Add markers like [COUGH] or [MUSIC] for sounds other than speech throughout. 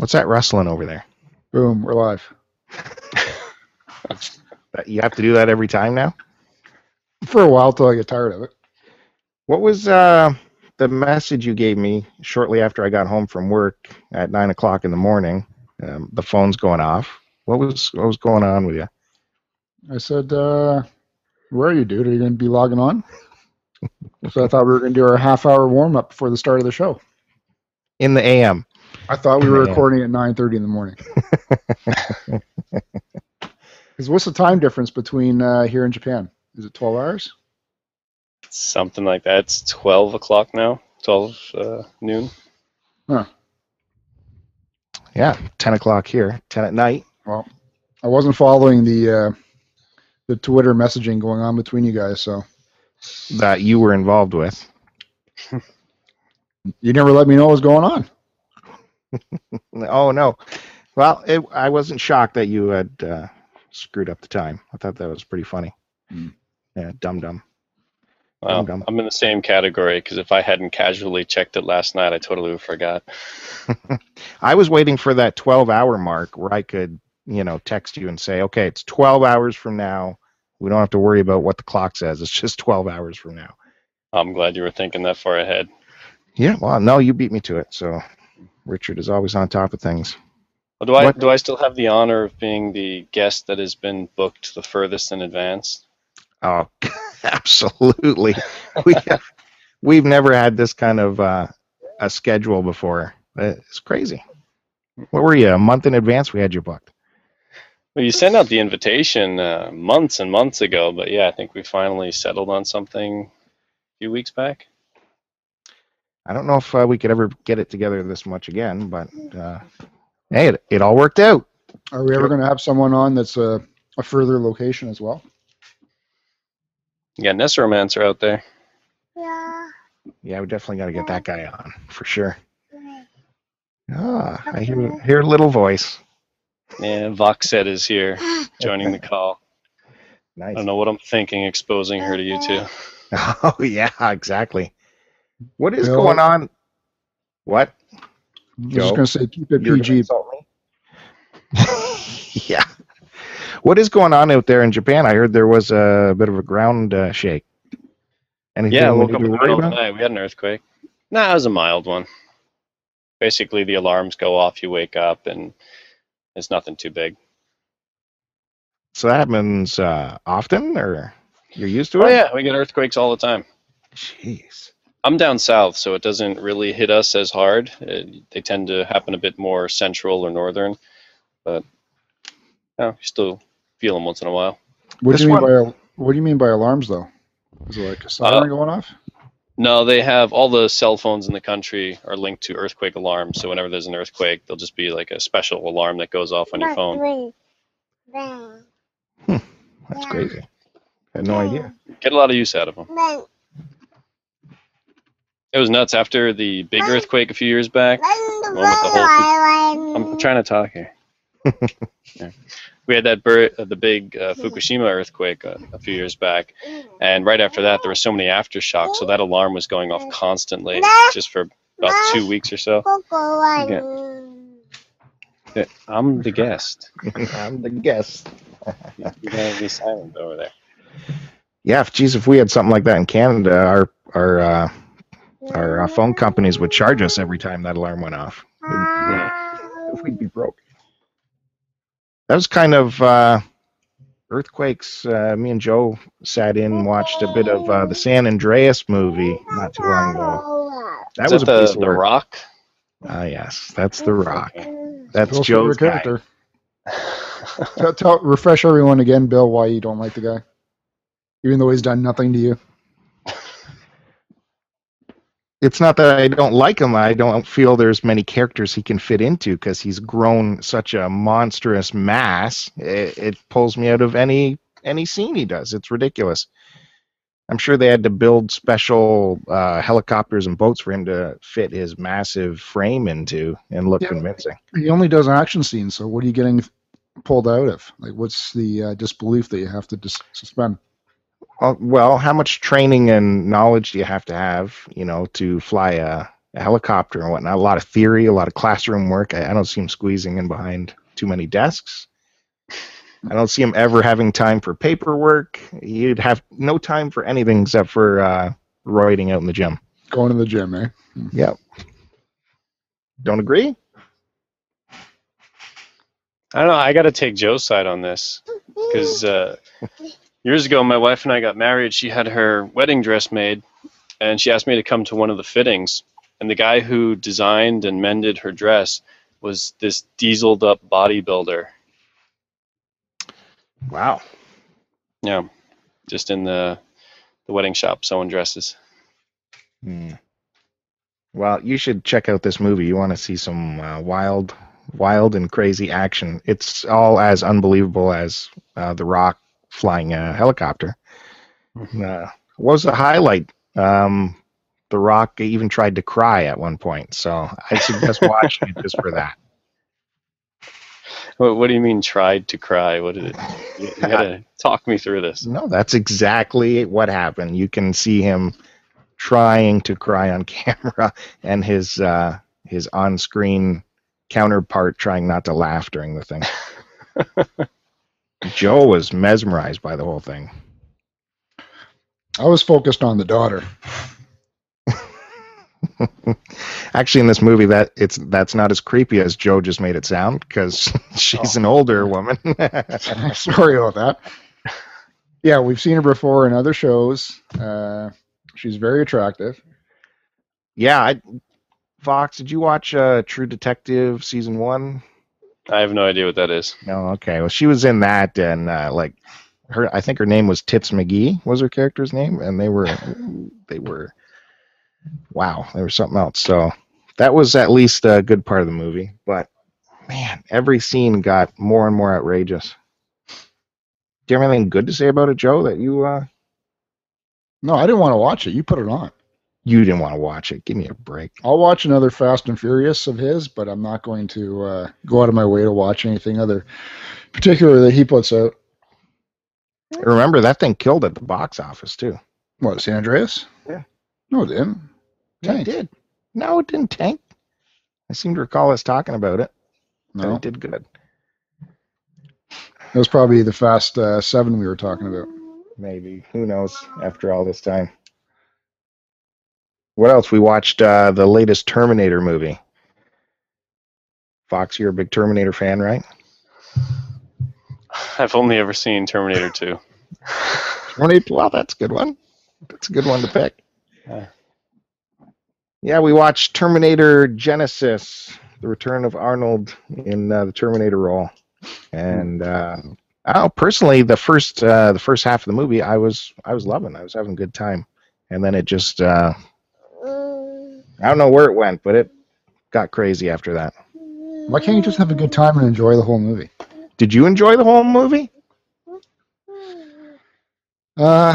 What's that rustling over there? Boom, we're live. [LAUGHS] You have to do that every time now. For a while till I get tired of it. What was uh, the message you gave me shortly after I got home from work at nine o'clock in the morning? Um, the phone's going off. What was what was going on with you? I said, uh, where are you, dude? Are you going to be logging on? [LAUGHS] so I thought we were going to do our half hour warm up before the start of the show. In the AM. I thought we were Yeah. recording at 9.30 in the morning. [LAUGHS] Because what's the time difference between uh, here and Japan? Is it 12 hours? Something like that. It's 12 o'clock now. 12 uh, noon. Yeah, ten o'clock here, ten at night. Well, I wasn't following the uh, the Twitter messaging going on between you guys, so That you were involved with. you never let me know what was going on. [LAUGHS] Oh no. Well, it, I wasn't shocked that you had uh, screwed up the time. I thought that was pretty funny. Hmm. Yeah, dumb dumb. Well, Dum-dum. I'm in the same category because if I hadn't casually checked it last night, I totally forgot. [LAUGHS] I was waiting for that 12 hour mark where I could, you know, text you and say, okay, it's 12 hours from now. We don't have to worry about what the clock says. It's just 12 hours from now. I'm glad you were thinking that far ahead. Yeah, well, no, you beat me to it. So Richard is always on top of things. Well, do I What- do I still have the honor of being the guest that has been booked the furthest in advance? Oh, [LAUGHS] absolutely. we have, we've never had this kind of uh, a schedule before. It's crazy. What were you? A month in advance? We had you booked. Well, you sent out the invitation uh, months and months ago, but yeah, I think we finally settled on something a few weeks back. I don't know if uh, we could ever get it together this much again, but uh, hey, it, it all worked out. Are we ever going to have someone on that's a, a further location as well? You got Necromancer out there. Yeah, Yeah, we definitely got to get that guy on for sure. Ah, I hear hear a little voice. Yeah, Voxet is here [GASPS] joining the call. Nice. I don't know what I'm thinking exposing her to you two. [LAUGHS] Oh yeah, exactly. What is Bill? going on? What? I was Joe, just going to say keep it PG. [LAUGHS] yeah. What is going on out there in Japan? I heard there was a bit of a ground uh, shake. Anything Yeah, we woke up in the middle of the night. We had an earthquake. Nah, it was a mild one. Basically, the alarms go off, you wake up, and it's nothing too big. So that happens uh, often, or you're used to Oh it? yeah, we get earthquakes all the time. Jeez. I'm down south, so it doesn't really hit us as hard. It, they tend to happen a bit more central or northern, but you, know, you still feel them once in a while. What This do you mean one- by what do you mean by alarms though? Is it like a siren Uh, going off? No, they have all the cell phones in the country are linked to earthquake alarms. So whenever there's an earthquake, there'll just be like a special alarm that goes off on your phone. That's crazy. I had no idea. Get a lot of use out of them. It was nuts after the big earthquake a few years back. One with the whole I'm trying to talk here. [LAUGHS] Yeah. We had that bir- uh, the big uh, Fukushima earthquake uh, a few years back, and right after that, there were so many aftershocks, so that alarm was going off constantly, just for about two weeks or so. Yeah, I'm the guest. [LAUGHS] I'm the guest. [LAUGHS] You gotta be silent over there. Yeah, if, geez, if we had something like that in Canada, our our uh, our uh, phone companies would charge us every time that alarm went off. We'd, [LAUGHS] we'd be broke. That was kind of uh, earthquakes. Uh, me and Joe sat in and watched a bit of uh, the San Andreas movie not too long ago. That Is was that a the, piece of the work. Rock? Ah, yes, that's the Rock. That's Bill's Joe's favorite guy. character. [LAUGHS] Tell, tell, refresh everyone again, Bill, why you don't like the guy, even though he's done nothing to you. It's not that I don't like him. I don't feel there's many characters he can fit into because he's grown such a monstrous mass. It, it pulls me out of any any scene he does. It's ridiculous. I'm sure they had to build special uh, helicopters and boats for him to fit his massive frame into and look Yeah. convincing. He only does action scenes, so what are you getting pulled out of? Like, what's the uh, disbelief that you have to dis- suspend? Uh, well, how much training and knowledge do you have to have, you know, to fly a a helicopter and whatnot. A lot of theory, a lot of classroom work. I, I don't see him squeezing in behind too many desks. I don't see him ever having time for paperwork. He'd have no time for anything except for uh, roiding out in the gym. Going to the gym, eh? Yep. Don't agree? I don't know. I got to take Joe's side on this because uh, [LAUGHS] years ago, my wife and I got married. She had her wedding dress made, and she asked me to come to one of the fittings. And the guy who designed and mended her dress was this dieseled up bodybuilder. Wow. Yeah, just in the the wedding shop sewing dresses. Hmm. Well, you should check out this movie. You want to see some uh, wild, wild and crazy action. It's all as unbelievable as uh, The Rock flying a helicopter. Uh, what was the highlight? Um, the Rock even tried to cry at one point, so I suggest watching it just for that. [LAUGHS] What, what do you mean tried to cry? What did it? You, you gotta [LAUGHS] talk me through this. No, that's exactly what happened. You can see him trying to cry on [LAUGHS] camera, and his uh, his on-screen counterpart trying not to laugh during the thing. Joe was mesmerized by the whole thing. I was focused on the daughter. [LAUGHS] Actually, in this movie, that it's that's not as creepy as Joe just made it sound because [LAUGHS] she's an older woman. [LAUGHS] Sorry about that. Yeah, we've seen her before in other shows. Uh, she's very attractive. yeah, I, Vox, did you watch uh, True Detective season one? I have no idea what that is. No, okay. Well, she was in that, and uh, like her, I think her name was Tits McGee was her character's name, and they were, they were, wow, they were something else. So that was at least a good part of the movie. But man, every scene got more and more outrageous. Do you have anything good to say about it, Joe? That you uh, No, I didn't want to watch it. You put it on. You didn't want to watch it? Give me a break. I'll watch another Fast and Furious of his, but I'm not going to uh, go out of my way to watch anything other particularly that he puts out. Remember that thing killed at the box office too. What, San Andreas? Yeah. No, it didn't. Yeah, it did. No, it didn't tank. I seem to recall us talking about it. but No, it did good. it was probably the Fast uh, Seven we were talking about. Maybe. Who knows after all this time. What else? We watched uh, the latest Terminator movie. Vox, you're a big Terminator fan, right? [LAUGHS] I've only ever seen Terminator 2. [LAUGHS] Terminator, well, that's a good one. That's a good one to pick. Yeah. Yeah, we watched Terminator Genisys, the return of Arnold in uh, the Terminator role. And uh, I personally, the first uh, the first half of the movie, I was I was loving. I was having a good time, and then it just uh, I don't know where it went, but it got crazy after that. Why can't you just have a good time and enjoy the whole movie? Did you enjoy the whole movie? Uh,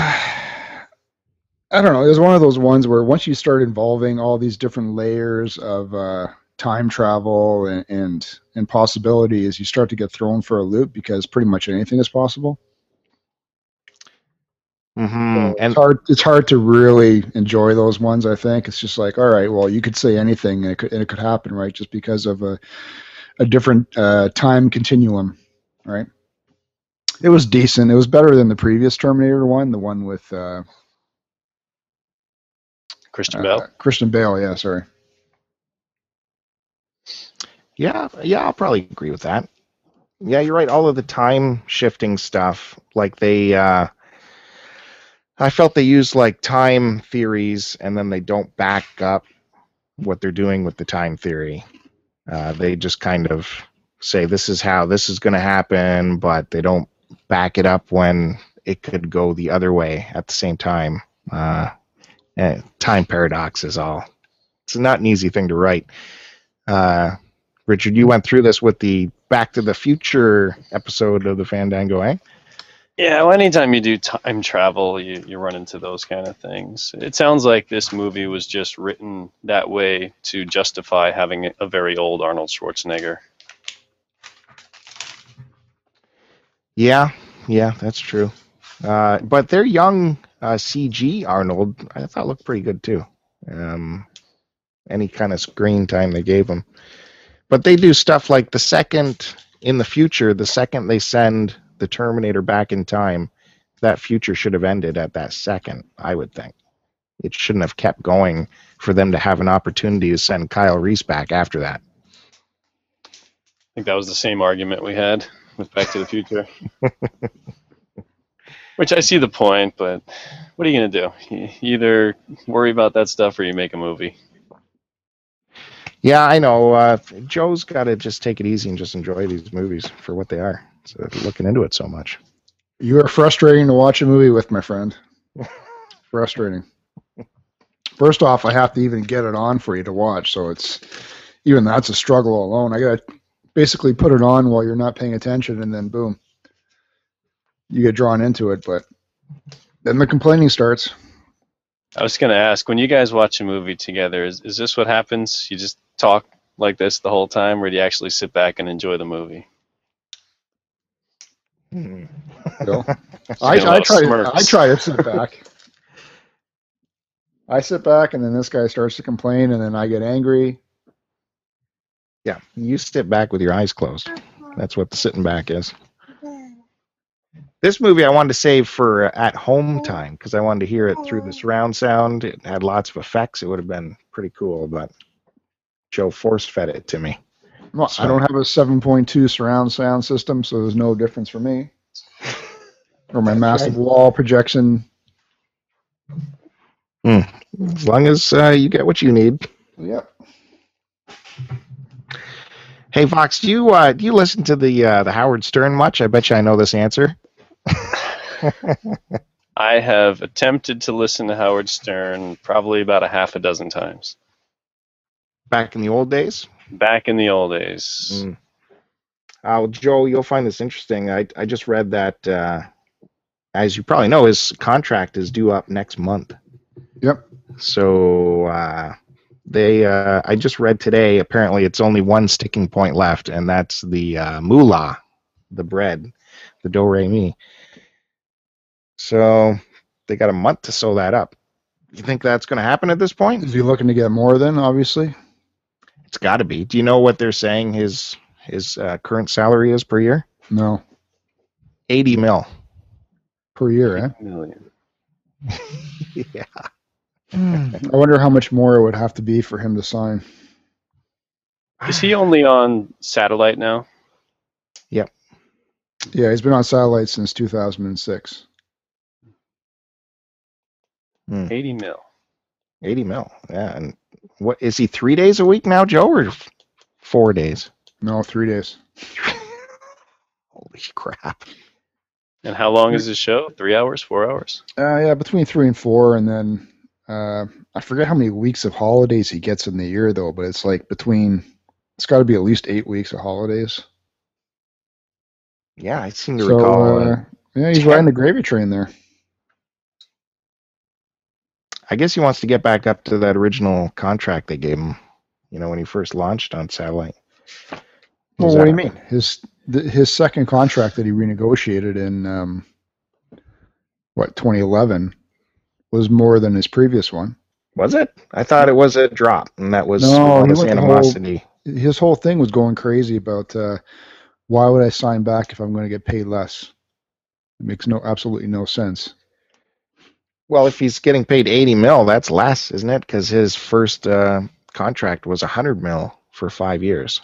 I don't know. It was one of those ones where once you start involving all these different layers of uh, time travel and, and and possibilities, you start to get thrown for a loop because pretty much anything is possible. Mm-hmm. So And it's hard. It's hard to really enjoy those ones. I think it's just like, all right, well, you could say anything and it could, and it could happen, right? Just because of a a different uh, time continuum, right? It was decent. It was better than the previous Terminator one, the one with uh, Christian uh, Bale. Christian Bale. Yeah, sorry. Yeah, yeah, I'll probably agree with that. Yeah, you're right. All of the time shifting stuff, like they, uh, I felt they use like time theories and then they don't back up what they're doing with the time theory. Uh, they just kind of say this is how this is going to happen, but they don't back it up when it could go the other way at the same time. Uh, eh, time paradox is all. It's not an easy thing to write. Uh, Richard, you went through this with the Back to the Future episode of the Fandango, eh? Yeah, well, anytime you do time travel, you, you run into those kind of things. It sounds like this movie was just written that way to justify having a very old Arnold Schwarzenegger. Yeah, yeah, that's true. Uh, but their young uh, CG Arnold, I thought looked pretty good too. Um, any kind of screen time they gave him. But they do stuff like the second in the future, the second they send the Terminator back in time, that future should have ended at that second, I would think. It shouldn't have kept going for them to have an opportunity to send Kyle Reese back after that. I think that was the same argument we had with Back to the Future. [LAUGHS] Which I see the point, but what are you going to do? You either worry about that stuff or you make a movie. Yeah, I know. Uh, Joe's got to just take it easy and just enjoy these movies for what they are. So looking into it so much. You are frustrating to watch a movie with, my friend. [LAUGHS] frustrating. First off, I have to even get it on for you to watch, so it's even that's a struggle alone. I got to basically put it on while you're not paying attention, and then boom, you get drawn into it. But then the complaining starts. I was going to ask when you guys watch a movie together, is, is this what happens? You just talk like this the whole time, or do you actually sit back and enjoy the movie? Hmm. Bill. Just I, getting a I little try. To. I try to sit back. I sit back, and then this guy starts to complain, and then I get angry. Yeah, you sit back with your eyes closed. That's what the sitting back is. This movie I wanted to save for uh, at home time because I wanted to hear it through the surround sound. It had lots of effects. It would have been pretty cool, but Joe force fed it to me. Well, I don't have a 7.2 surround sound system, so there's no difference for me. Or my massive wall projection. As long as uh, you get what you need. Yep. Hey Vox, do you uh, do you listen to the uh, the Howard Stern much? I bet you I know this answer. [LAUGHS] I have attempted to listen to Howard Stern probably about a half a dozen times. Back in the old days. Back in the old days. Mm. Uh, well, Joe, you'll find this interesting. I I just read that, uh, as you probably know, his contract is due up next month. Yep. So uh, they, uh, I just read today. Apparently, it's only one sticking point left, and that's the uh, moolah, the bread, the do re mi. So they got a month to sew that up. You think that's going to happen at this point? Is he looking to get more then, obviously? It's got to be. Do you know what they're saying his his uh, current salary is per year? No. Eighty mil. Per year, eh? Million. [LAUGHS] yeah. I wonder how much more it would have to be for him to sign. Is he only on satellite now? Yep. Yeah, he's been on satellite since 2006. 80 mil. 80 mil. Yeah. And what is he three days a week now, Joe, or four days? No, three days. [LAUGHS] Holy crap. And how long is his show? Three hours? Four hours? Uh, yeah, between three and four, and then uh, I forget how many weeks of holidays he gets in the year though, but it's like between. It's got to be at least eight weeks of holidays. Yeah, I seem to So recall. uh, uh, yeah, he's ten- riding the gravy train there. I guess he wants to get back up to that original contract they gave him, you know, when he first launched on satellite. Well, Is what do you mean? His the, his second contract that he renegotiated in um, what 2011 was more than his previous one. Was it? I thought it was a drop, and that was No, this went whole- animosity. His whole thing was going crazy about uh, why would I sign back if I'm going to get paid less? It makes no absolutely no sense. Well, if he's getting paid 80 mil, that's less, isn't it? Because his first uh, contract was 100 mil for five years.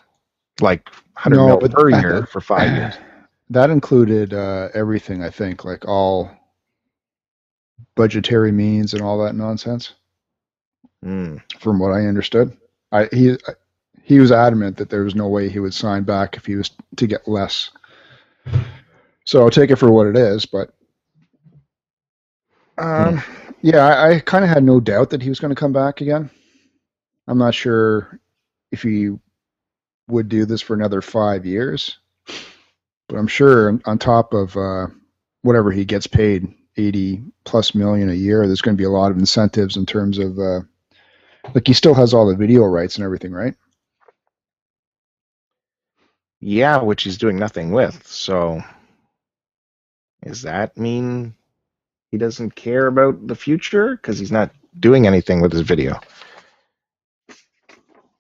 Like 100 No, mil per year for five years. [CLEARS THROAT] That included uh, everything, I think, like all budgetary means and all that nonsense. Mm. From what I understood, I he he was adamant that there was no way he would sign back if he was to get less. So I'll take it for what it is, but um, yeah, I, I kind of had no doubt that he was going to come back again. I'm not sure if he would do this for another five years, but I'm sure on- on top of uh, whatever he gets paid, 80 plus million a year, there's going to be a lot of incentives in terms of uh, like he still has all the video rights and everything, right? Yeah, which he's doing nothing with. So, does that mean he doesn't care about the future because he's not doing anything with his video?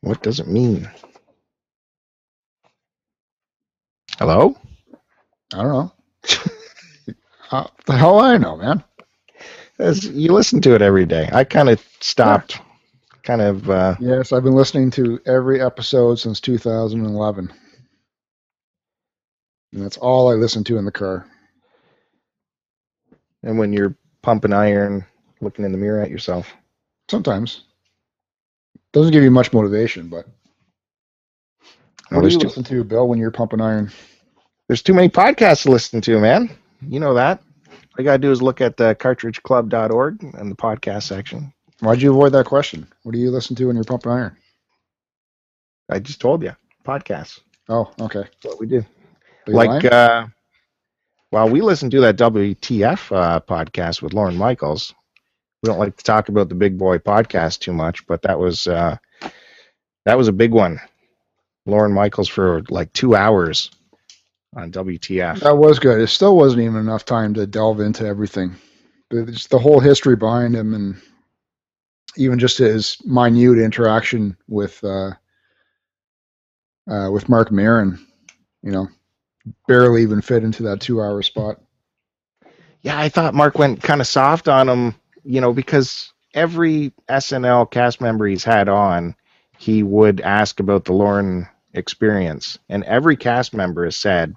What does it mean? Hello? I don't know. [LAUGHS] How the hell I know, man. As you listen to it every day. I kind of stopped. Kind of. Uh, Yes, I've been listening to every episode since 2011. And that's all I listen to in the car. And when you're pumping iron, looking in the mirror at yourself. Sometimes. Doesn't give you much motivation, but what do you too, listen to, Bill, when you're pumping iron? there's too many podcasts to listen to, man. You know that. All you gotta do is look at the cartridgeclub.org and the podcast section. Why'd you avoid that question? What do you listen to when you're pumping iron? I just told you, podcasts. Oh, okay. That's what we do. Like lying? uh well we listen to that wtf uh, podcast with lorne michaels we don't like to talk about the big boy podcast too much but that was uh that was a big one lorne michaels for like two hours on wtf That was good. It still wasn't even enough time to delve into everything. The whole history behind him and even just his minute interaction with uh, uh, with Marc Maron, you know, barely even fit into that two hour spot. yeah i thought marc went kind of soft on him you know because every snl cast member he's had on he would ask about the lorne experience. And every cast member has said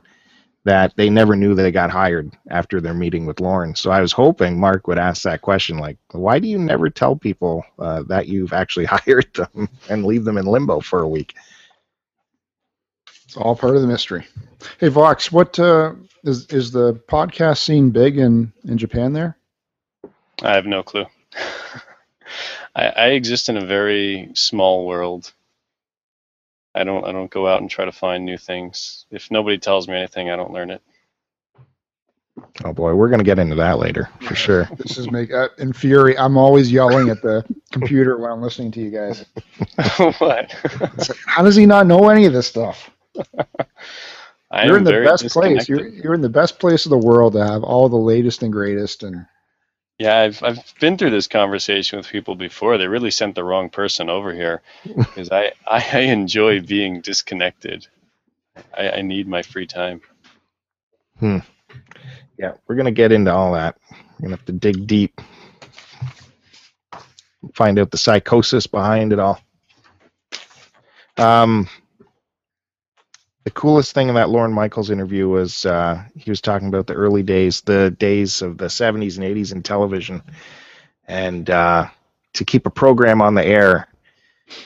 that they never knew they got hired after their meeting with lorne. So i was hoping marc would ask that question like why do you never tell people uh, that you've actually [LAUGHS] hired them and leave them in limbo for a week It's all part of the mystery. Hey Vox, what uh, is is the podcast scene big in in Japan there? I have no clue. [LAUGHS] I, I exist in a very small world. I don't I don't go out and try to find new things. If nobody tells me anything, I don't learn it. oh boy we're going to get into that later for sure This is make uh, infuri. I'm always yelling at the [LAUGHS] computer when I'm listening to you guys. [LAUGHS] what? Like, how does he not know any of this stuff? [LAUGHS] You're in the best place. You're you're in the best place of the world to have all the latest and greatest. And Yeah, I've I've been through this conversation with people before. They really sent the wrong person over here [LAUGHS] because I, I enjoy being disconnected. I, I need my free time. Hmm. yeah we're going to get into all that we're going to have to dig deep find out the psychosis behind it all um the coolest thing in that Lorne Michaels interview was uh, he was talking about the early days, the days of the 70s and 80s in television. And uh, to keep a program on the air,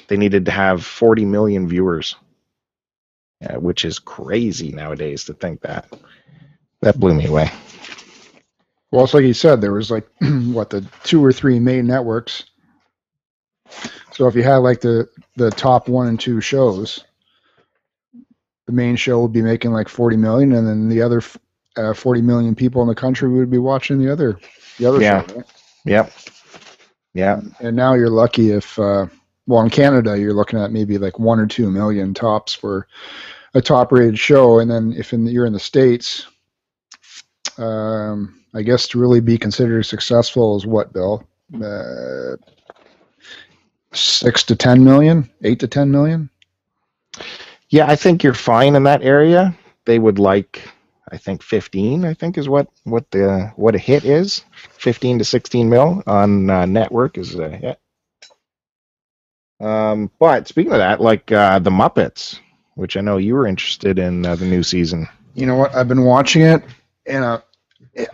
they needed to have 40 million viewers, uh, which is crazy nowadays to think that. That blew me away. well, it's like you said, there was like [CLEARS THROAT] what the two or three main networks. So if you had like the the top one and two shows, the main show would be making like 40 million, and then the other uh, 40 million people in the country would be watching the other the other Yeah. show. Right? Yep. Yeah. And now you're lucky if, uh, well, in Canada, you're looking at maybe like one or two million tops for a top rated show. And then if in the, you're in the States, um, I guess to really be considered successful is what, Bill? Uh, six to 10 million, eight to 10 million. Yeah, I think you're fine in that area. They would like, I think, 15. I think is what what the what a hit is. 15 to 16 mil on uh, network is a hit. Um, but speaking of that, like uh, the Muppets, which I know you were interested in uh, the new season. You know what? I've been watching it and uh,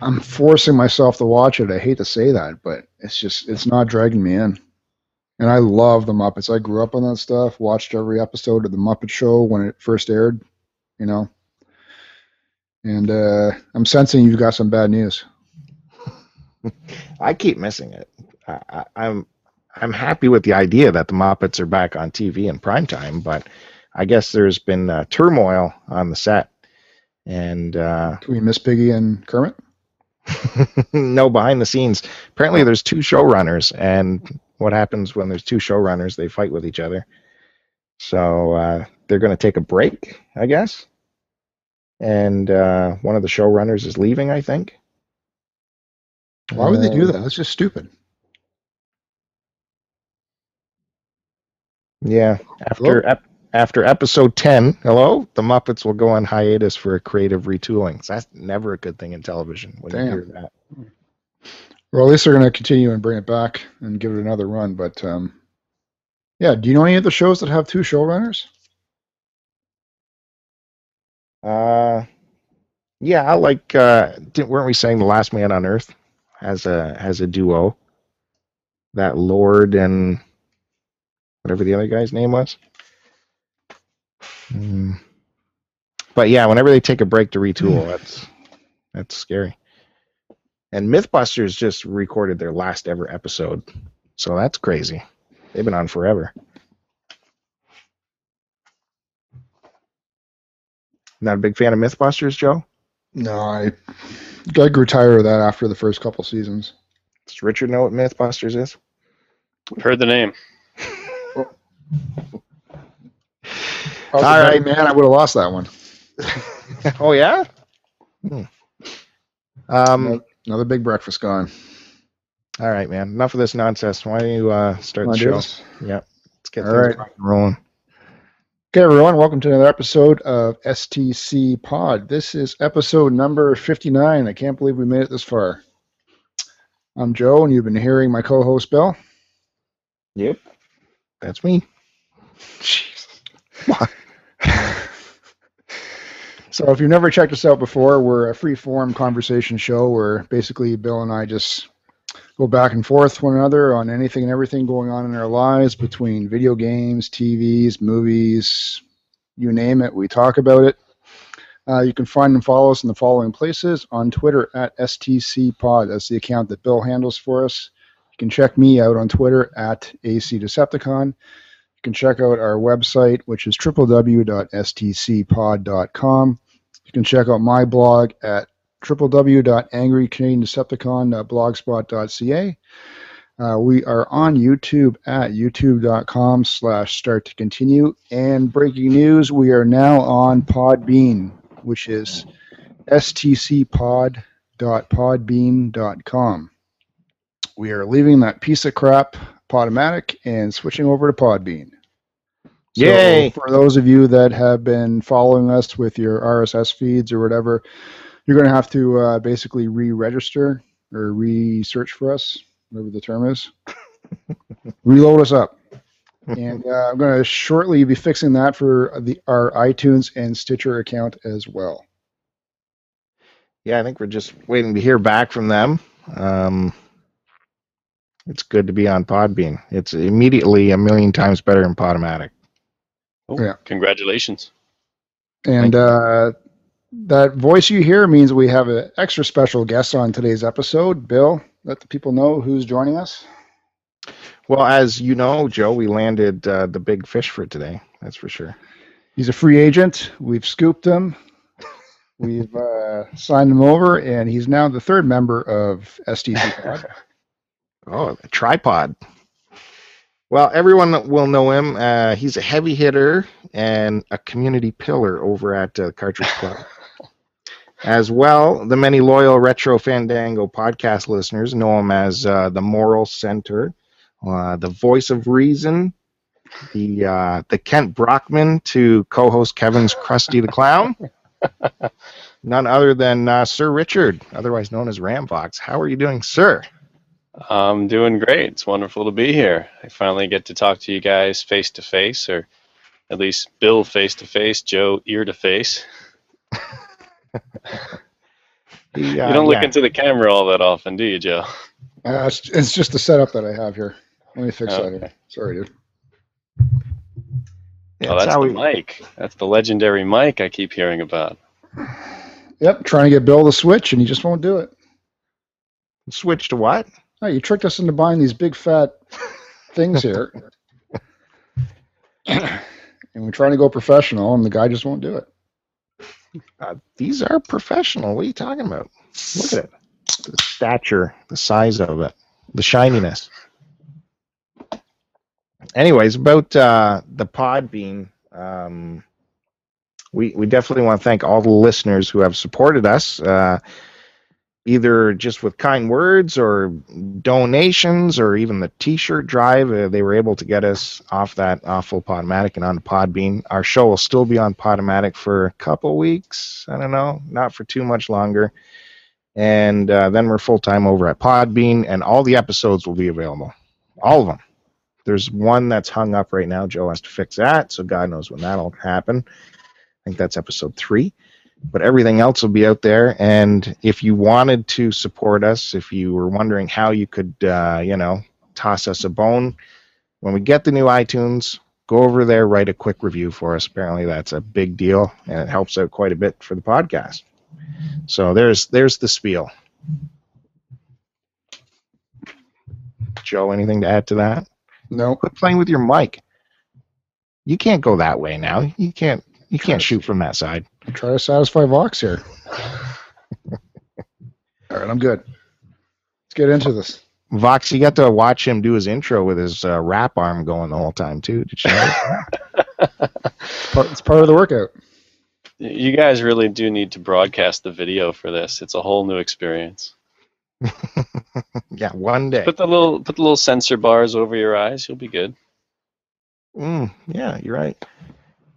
I'm forcing myself to watch it. I hate to say that, but it's just, it's not dragging me in. And I love the Muppets. I grew up on that stuff, watched every episode of the Muppet Show when it first aired, you know. And uh, I'm sensing you've got some bad news. [LAUGHS] I keep missing it. I, I, I'm I'm happy with the idea that the Muppets are back on TV in prime time, but I guess there's been uh, turmoil on the set, and uh, Between Miss Piggy and Kermit? [LAUGHS] no behind the scenes. Apparently, there's two showrunners, and what happens when there's two showrunners? They fight with each other. So uh, they're going to take a break, I guess. And uh, one of the showrunners is leaving, I think. Why would they do Uh, that? That's just stupid. Yeah, after ep- after episode ten, hello, the Muppets will go on hiatus for a creative retooling. So that's never a good thing in television when Damn. you hear that. Well, at least they're going to continue and bring it back and give it another run. But um, yeah, do you know any of the shows that have two showrunners? Uh, yeah, I like. Uh, didn't, weren't we saying the Last Man on Earth has a has a duo? That Lord and whatever the other guy's name was. Hmm. But yeah, whenever they take a break to retool, that's that's scary. And MythBusters just recorded their last ever episode, so that's crazy. They've been on forever. Not a big fan of MythBusters, Joe. No, I, I grew tired of that after the first couple seasons. Does Richard know what MythBusters is? I've heard the name. All right. man, I would have lost that one. [LAUGHS] oh yeah. Hmm. Um. Another big breakfast gone. All right, man. Enough of this nonsense. Why don't you uh, start the Wanna do show? this? Yeah. Let's get All things right. rolling. Okay, everyone, welcome to another episode of STC Pod. This is episode number 59. I can't believe we made it this far. I'm Joe, and you've been hearing my co host, Bill. Yep. That's me. [LAUGHS] so, if you've never checked us out before, we're a free form conversation show where basically Bill and I just go back and forth one another on anything and everything going on in our lives between video games, TVs, movies, you name it. We talk about it. Uh, you can find and follow us in the following places on Twitter at STC Pod. That's the account that Bill handles for us. You can check me out on Twitter at AC Decepticon. You can check out our website, which is www.stcpod.com. You can check out my blog at www.angrycanadiandecepticon.blogspot.ca. Uh, we are on YouTube at youtube.com slash start to continue. And breaking news, we are now on Podbean, which is stcpod.podbean.com. We are leaving that piece of crap Podomatic and switching over to Podbean. So Yay! for those of you that have been following us with your RSS feeds or whatever, you're going to have to uh, basically re-register or re-search for us, whatever the term is. [LAUGHS] Reload us up, [LAUGHS] and uh, I'm going to shortly be fixing that for the our iTunes and Stitcher account as well. Yeah, I think we're just waiting to hear back from them. Um, it's good to be on Podbean. It's immediately a million times better than Podomatic. Oh, Yeah. Congratulations. And uh, that voice you hear means we have an extra special guest on today's episode. Bill, let the people know who's joining us. Well, as you know, Joe, we landed uh, the big fish for today. That's for sure. He's a free agent. We've scooped him. We've uh, signed him over, and he's now the third member of STC Pod. [LAUGHS] Oh, a tripod. Well, everyone will know him. Uh, he's a heavy hitter and a community pillar over at uh, Cartridge Club. [LAUGHS] as well, the many loyal Retro Fandango podcast listeners know him as uh, the Moral Center, uh, the voice of reason, the uh, the Kent Brockman to co-host Kevin's Krusty the Clown. [LAUGHS] None other than uh, Sir Richard, otherwise known as Ramvox. How are you doing, sir? I'm doing great. It's wonderful to be here. I finally get to talk to you guys face to face, or at least Bill face to face, Joe ear to face. [LAUGHS] You uh, don't look yeah. into the camera all that often, do you, Joe? Uh, it's, it's just the setup that I have here. Let me fix that. Here. Sorry, dude. Yeah, oh, it's that's how the we- mic. That's the legendary mic I keep hearing about. Yep, trying to get Bill to switch, and he just won't do it. Switch to what? Oh, you tricked us into buying these big fat things here. [LAUGHS] [CLEARS THROAT] and we're trying to go professional, and the guy just won't do it. Uh, these are professional. What are you talking about? Look at it. The stature, the size of it, the shininess. Anyways, about uh, the Podbean, um, we we definitely want to thank all the listeners who have supported us. Uh, either just with kind words or donations or even the t-shirt drive uh, they were able to get us off that awful podomatic and on podbean. Our show will still be on podomatic for a couple weeks. I don't know not for too much longer. And uh, then we're full-time over at podbean and all the episodes will be available. All of them. There's one that's hung up right now. Joe has to fix that so god knows when that'll happen. I think that's episode three but everything else will be out there. And if you wanted to support us, if you were wondering how you could, uh, you know, toss us a bone, when we get the new iTunes, go over there, write a quick review for us. Apparently, that's a big deal, and it helps out quite a bit for the podcast. So there's there's the spiel. Joe, anything to add to that? No. Quit playing with your mic. You can't go that way now. You can't. You can't shoot from that side. Try to satisfy Vox here. [LAUGHS] All right, I'm good. Let's get into this. Vox, you got to watch him do his intro with his uh, rap arm going the whole time too. Did you know? [LAUGHS] It's part, it's part of the workout. You guys really do need to broadcast the video for this. It's a whole new experience. [LAUGHS] yeah, one day. Put the little put the little sensor bars over your eyes. You'll be good. Mm, yeah, you're right.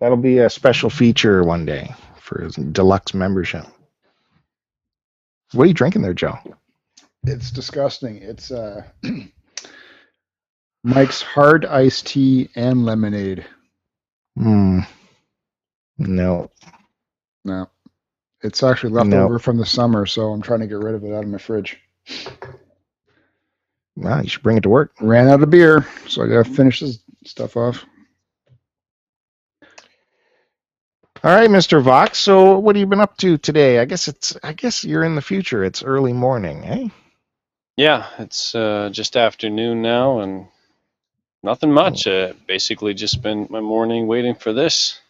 That'll be a special feature one day for his deluxe membership. What are you drinking there, Joe? It's disgusting. It's uh, [CLEARS THROAT] Mike's hard iced tea and lemonade. Hmm. No. No, it's actually left No. over from the summer, so I'm trying to get rid of it out of my fridge. Well, you should bring it to work. Ran out of beer, so I gotta finish this stuff off. All right, Mr. Vox. So, what have you been up to today? I guess it's. I guess you're in the future. It's early morning, eh? Yeah, it's uh, just afternoon now, and nothing much. Uh, basically, just spent my morning waiting for this.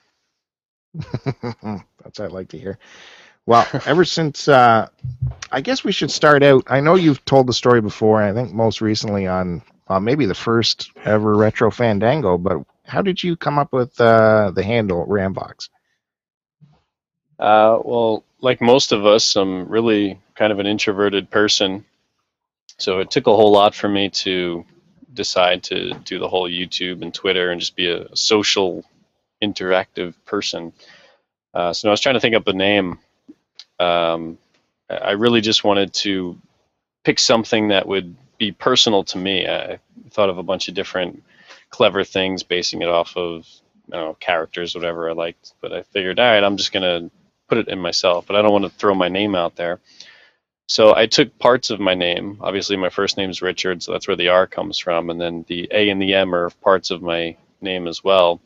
[LAUGHS] That's what I'd like to hear. Well, ever [LAUGHS] since, uh, I guess we should start out. I know you've told the story before. I think most recently on uh, maybe the first ever Retro Fandango. But how did you come up with uh, the handle Ramvox? Uh, well, like most of us, I'm really kind of an introverted person. So it took a whole lot for me to decide to do the whole YouTube and Twitter and just be a social, interactive person. Uh, so I was trying to think up a name. Um, I really just wanted to pick something that would be personal to me. I thought of a bunch of different clever things, basing it off of don't know, characters, whatever I liked. But I figured, all right, I'm just gonna put it in myself, but I don't want to throw my name out there. So I took parts of my name. Obviously, my first name is Richard, so that's where the R comes from, and then the A and the M are parts of my name as well.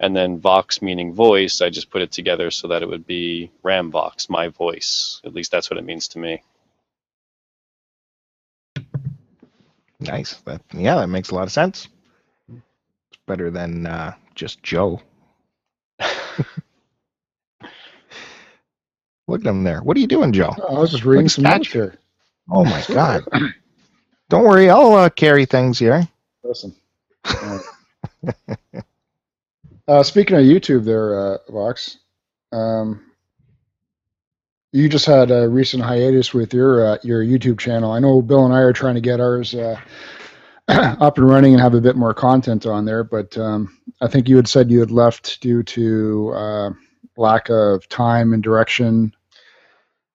And then Vox, meaning voice, I just put it together so that it would be Ramvox, my voice. At least that's what it means to me. Nice. That yeah, that makes a lot of sense. It's better than uh, just Joe. [LAUGHS] Look at him there. What are you doing, Joe? I was just reading Like some notes here. Oh my [LAUGHS] God! Don't worry, I'll uh, carry things here. Listen. [LAUGHS] Uh, speaking of YouTube, there, uh, Vox, um, you just had a recent hiatus with your uh, your YouTube channel. I know Bill and I are trying to get ours uh, [CLEARS THROAT] up and running and have a bit more content on there, but um, I think you had said you had left due to uh, lack of time and direction.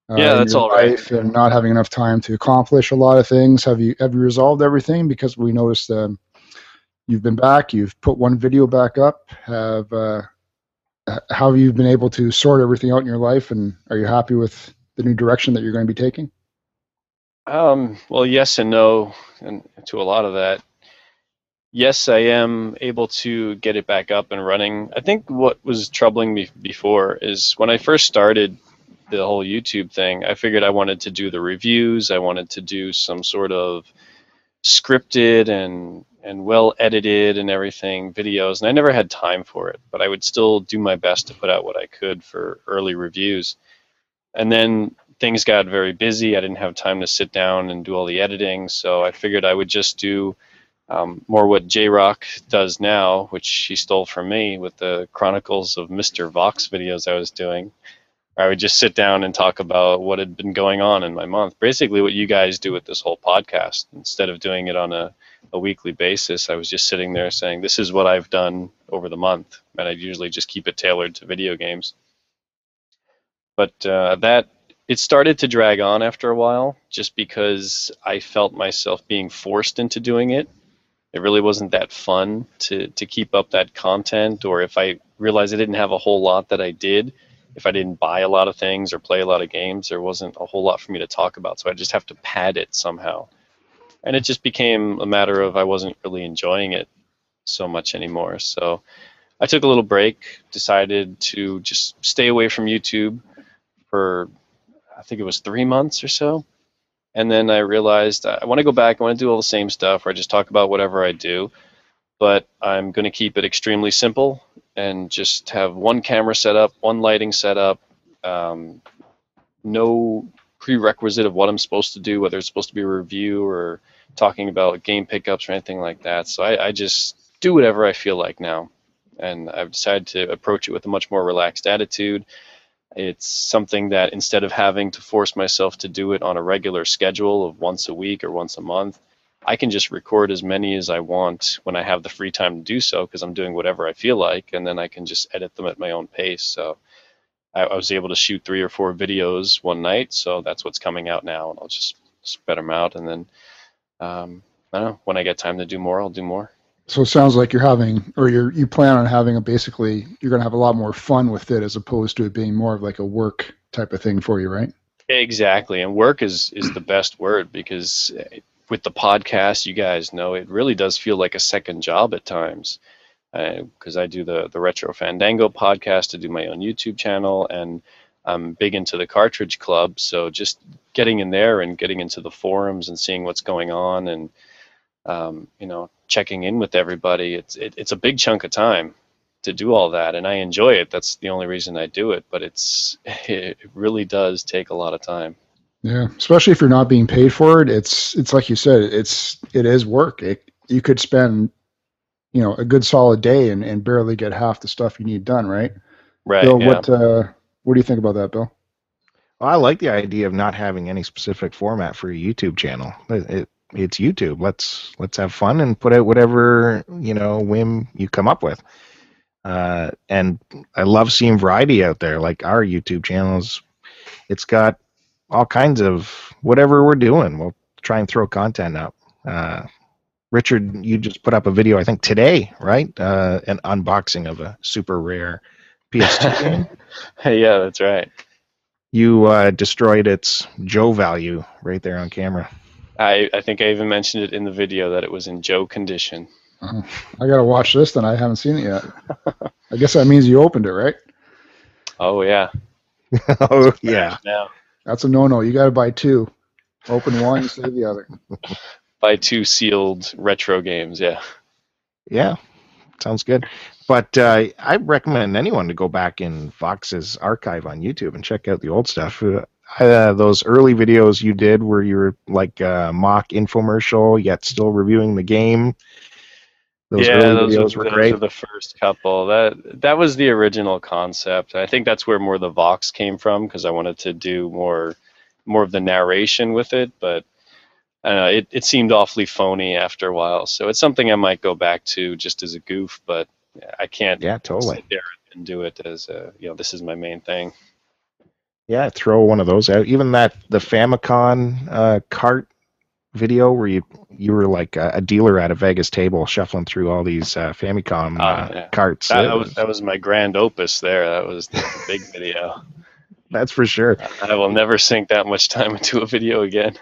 uh, Yeah, that's all right. And not having enough time to accomplish a lot of things. Have you have you resolved everything? Because we noticed um, you've been back. You've put one video back up. Have uh, how have you been able to sort everything out in your life? And are you happy with the new direction that you're going to be taking? Um, well, yes and no, and to a lot of that. Yes, I am able to get it back up and running. I think what was troubling me before is when I first started the whole YouTube thing, I figured I wanted to do the reviews, I wanted to do some sort of scripted and and well edited and everything videos, and I never had time for it, but I would still do my best to put out what I could for early reviews. And then things got very busy. I didn't have time to sit down and do all the editing, so I figured I would just do um, more what J Rock does now, which he stole from me with the Chronicles of Mr. Vox videos I was doing. I would just sit down and talk about what had been going on in my month. Basically, what you guys do with this whole podcast. Instead of doing it on a, a weekly basis, I was just sitting there saying, This is what I've done over the month. And I'd usually just keep it tailored to video games. But uh, that it started to drag on after a while just because I felt myself being forced into doing it. It really wasn't that fun to, to keep up that content, or if I realized I didn't have a whole lot that I did, if I didn't buy a lot of things or play a lot of games, there wasn't a whole lot for me to talk about. So I just have to pad it somehow. And it just became a matter of I wasn't really enjoying it so much anymore. So I took a little break, decided to just stay away from YouTube for I think it was three months or so. And then I realized I want to go back. I want to do all the same stuff where I just talk about whatever I do, but I'm going to keep it extremely simple and just have one camera set up, one lighting set up, um, no prerequisite of what I'm supposed to do, whether it's supposed to be a review or talking about game pickups or anything like that. So I, I just do whatever I feel like now. And I've decided to approach it with a much more relaxed attitude. It's something that instead of having to force myself to do it on a regular schedule of once a week or once a month, I can just record as many as I want when I have the free time to do so because I'm doing whatever I feel like, and then I can just edit them at my own pace. So I, I, was able to shoot three or four videos one night, so that's what's coming out now, and I'll just spread them out, and then um, I don't know when I get time to do more, I'll do more. So it sounds like you're having, or you're you plan on having a basically you're going to have a lot more fun with it as opposed to it being more of like a work type of thing for you, right? Exactly, and work is is the best word because with the podcast, you guys know it really does feel like a second job at times. Because uh, I do the the Retro Fandango podcast, to do my own YouTube channel, and I'm big into the Cartridge Club. So just getting in there and getting into the forums and seeing what's going on and um, you know, checking in with everybody. It's it, it's a big chunk of time to do all that, and I enjoy it. That's the only reason I do it. But it's [LAUGHS] it really does take a lot of time. Yeah, especially if you're not being paid for it. It's it's like you said. It's it is work. It, you could spend you know a good solid day and, and barely get half the stuff you need done. Right. Right. Bill, yeah. what uh, what do you think about that, Bill? Well, I like the idea of not having any specific format for a YouTube channel. It, it it's YouTube. Let's let's have fun and put out whatever you know whim you come up with. Uh, and I love seeing variety out there. Like our YouTube channels, it's got all kinds of whatever we're doing. We'll try and throw content up. Uh, Richard, you just put up a video, I think today, right? Uh, an unboxing of a super rare PS2 [LAUGHS] game. yeah, that's right. You uh, destroyed its Joe value right there on camera. I, I think I even mentioned it in the video that it was in Joe condition. Uh-huh. I gotta watch this then. I haven't seen it yet. I guess that means you opened it, right? Oh yeah. [LAUGHS] oh yeah. Now. That's a no-no. You gotta buy two. Open one, you [LAUGHS] save the other. Buy two sealed retro games. Yeah. Yeah. Sounds good. But uh, I recommend anyone to go back in Vox's archive on YouTube and check out the old stuff. Uh, uh, those early videos you did where you were like a mock infomercial yet still reviewing the game. Those yeah, those, videos were, were great. Were the first couple that that was the original concept. I think that's where more the Vox came from because I wanted to do more more of the narration with it, but know, it it seemed awfully phony after a while. So it's something I might go back to just as a goof, but I can't. Yeah, totally. Sit there and do it as a you know this is my main thing. Yeah, throw one of those out. Even that the Famicom uh, cart video where you you were like a, a, dealer at a Vegas table shuffling through all these uh, Famicom uh, yeah. carts. That, that, was that was my grand opus there. That was the big video. [LAUGHS] That's for sure. I will never sink that much time into a video again.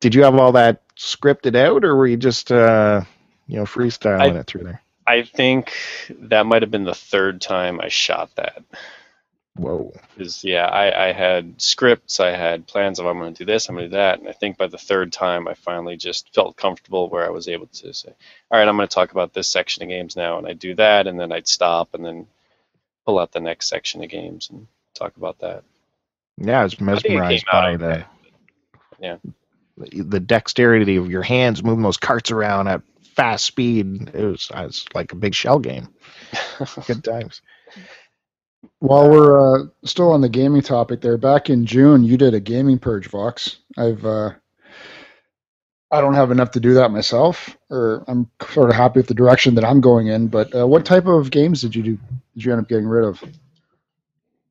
Did you have all that scripted out, or were you just uh, you know freestyling I, it through there? I think that might have been the third time I shot that. Whoa. Because yeah, I, I had scripts, I had plans of I'm going to do this, I'm going to do that, and I think by the third time I finally just felt comfortable where I was able to say, all right, I'm going to talk about this section of games now, and I'd do that, and then I'd stop, and then pull out the next section of games and talk about that. Yeah, I was mesmerized I by the yeah the dexterity of your hands moving those carts around at fast speed. It was, it was like a big shell game. [LAUGHS] Good times. While we're uh, still on the gaming topic, there, back in June, you did a gaming purge, Vox. I've uh, I don't have enough to do that myself, or I'm sort of happy with the direction that I'm going in. But uh, what type of games did you do? Did you end up getting rid of?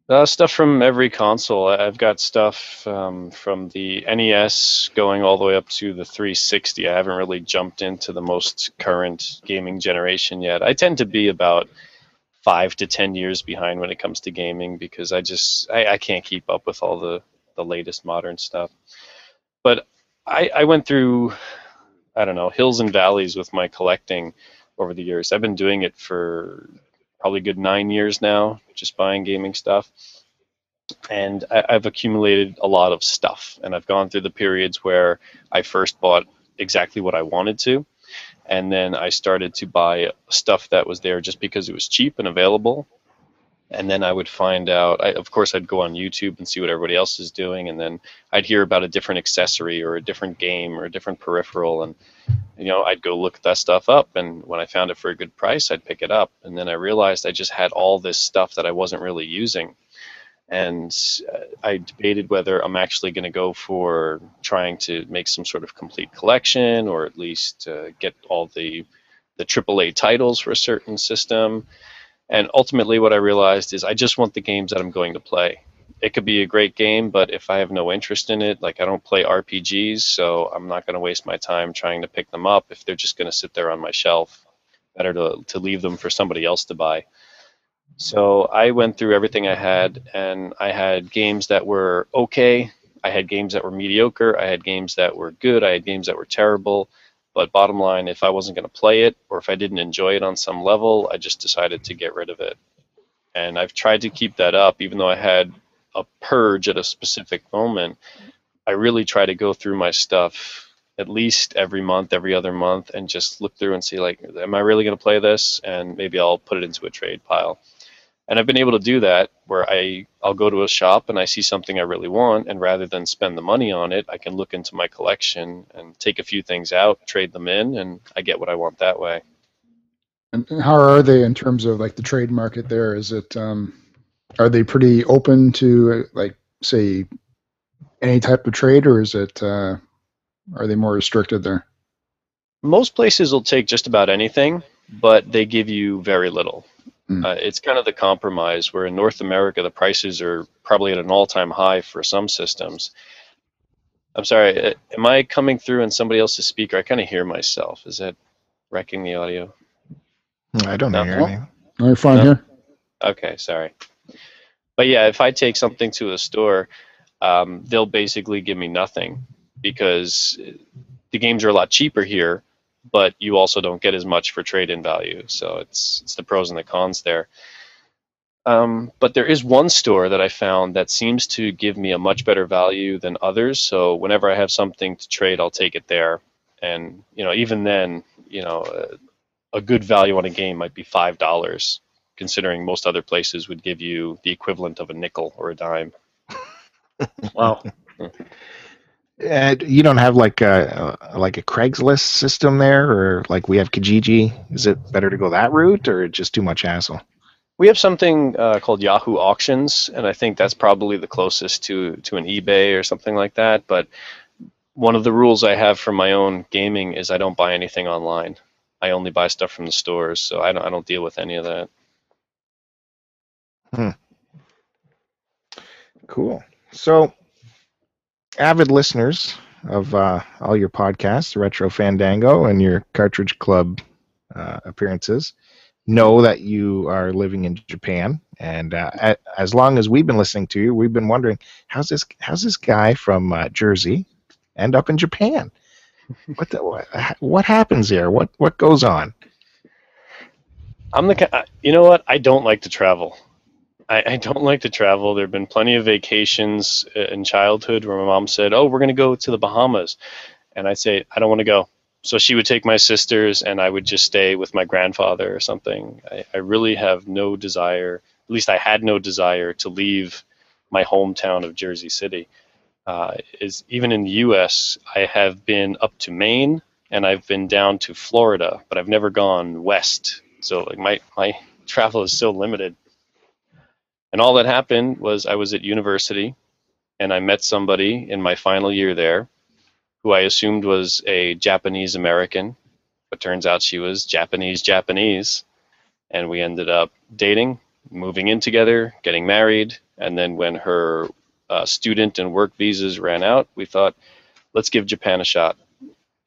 Uh, stuff from every console. I've got stuff um, from the NES going all the way up to the 360. I haven't really jumped into the most current gaming generation yet. I tend to be about five to ten years behind when it comes to gaming because I just I, I can't keep up with all the the latest modern stuff. But I, I went through I don't know hills and valleys with my collecting over the years. I've been doing it for probably good nine years now, just buying gaming stuff. And I, I've accumulated a lot of stuff, and I've gone through the periods where I first bought exactly what I wanted to, and then I started to buy stuff that was there just because it was cheap and available. And then I would find out. I, of course, I'd go on YouTube and see what everybody else is doing, and then I'd hear about a different accessory or a different game or a different peripheral, and you know, I'd go look that stuff up, and when I found it for a good price, I'd pick it up. And then I realized I just had all this stuff that I wasn't really using, and uh, I debated whether I'm actually going to go for trying to make some sort of complete collection, or at least uh, get all the the AAA titles for a certain system. And ultimately, what I realized is I just want the games that I'm going to play. It could be a great game, but if I have no interest in it, like I don't play RPGs, so I'm not going to waste my time trying to pick them up if they're just going to sit there on my shelf. Better to, to leave them for somebody else to buy. So I went through everything I had, and I had games that were okay. I had games that were mediocre. I had games that were good. I had games that were terrible. But bottom line, if I wasn't going to play it or if I didn't enjoy it on some level, I just decided to get rid of it. And I've tried to keep that up, even though I had a purge at a specific moment. I really try to go through my stuff at least every month, every other month, and just look through and see like, am I really going to play this? And maybe I'll put it into a trade pile and I've been able to do that where I I'll go to a shop and I see something I really want, and rather than spend the money on it, I can look into my collection and take a few things out, trade them in, and I get what I want that way. And how are they in terms of like the trade market? There is it. Um, are they pretty open to like say any type of trade, or is it? Uh, are they more restricted there? Most places will take just about anything, but they give you very little. Mm. Uh, it's kind of the compromise where in North America the prices are probably at an all-time high for some systems. I'm sorry, uh, am I coming through in somebody else's speaker? I kind of hear myself. Is that wrecking the audio? I don't No. hear anything. No, you're fine No. here. Okay, sorry. But yeah, if I take something to a store, um, they'll basically give me nothing because the games are a lot cheaper here, but you also don't get as much for trade-in value. So it's it's the pros and the cons there. Um, but there is one store that I found that seems to give me a much better value than others. So whenever I have something to trade, I'll take it there. And you know, even then, you know, uh, a good value on a game might be five dollars considering most other places would give you the equivalent of a nickel or a dime. [LAUGHS] Wow. Uh, you don't have like a like a Craigslist system there, or like we have Kijiji. Is it better to go that route, or just too much hassle? We have something uh, called Yahoo Auctions, and I think that's probably the closest to to an eBay or something like that. But one of the rules I have for my own gaming is I don't buy anything online. I only buy stuff from the stores, so I don't I don't deal with any of that. Cool. So, avid listeners of uh, all your podcasts, Retro Fandango, and your Cartridge Club uh, appearances, know that you are living in Japan. And uh, a- as long as we've been listening to you, we've been wondering how's this how's this guy from uh, Jersey end up in Japan? What the, what happens here? What what goes on? I'm the you know what I don't like to travel. I, I don't like to travel. There have been plenty of vacations uh, in childhood where my mom said, "Oh, we're going to go to the Bahamas," and I'd say, "I don't want to go." So she would take my sisters, and I would just stay with my grandfather or something. I, I really have no desire. At least I had no desire to leave my hometown of Jersey City. Uh, is even in the U.S. I have been up to Maine and I've been down to Florida, but I've never gone west. So like my my [LAUGHS] travel is so limited. And all that happened was I was at university and I met somebody in my final year there who I assumed was a Japanese American, but turns out she was Japanese Japanese. And we ended up dating, moving in together, getting married. And then when her uh, student and work visas ran out, we thought, let's give Japan a shot.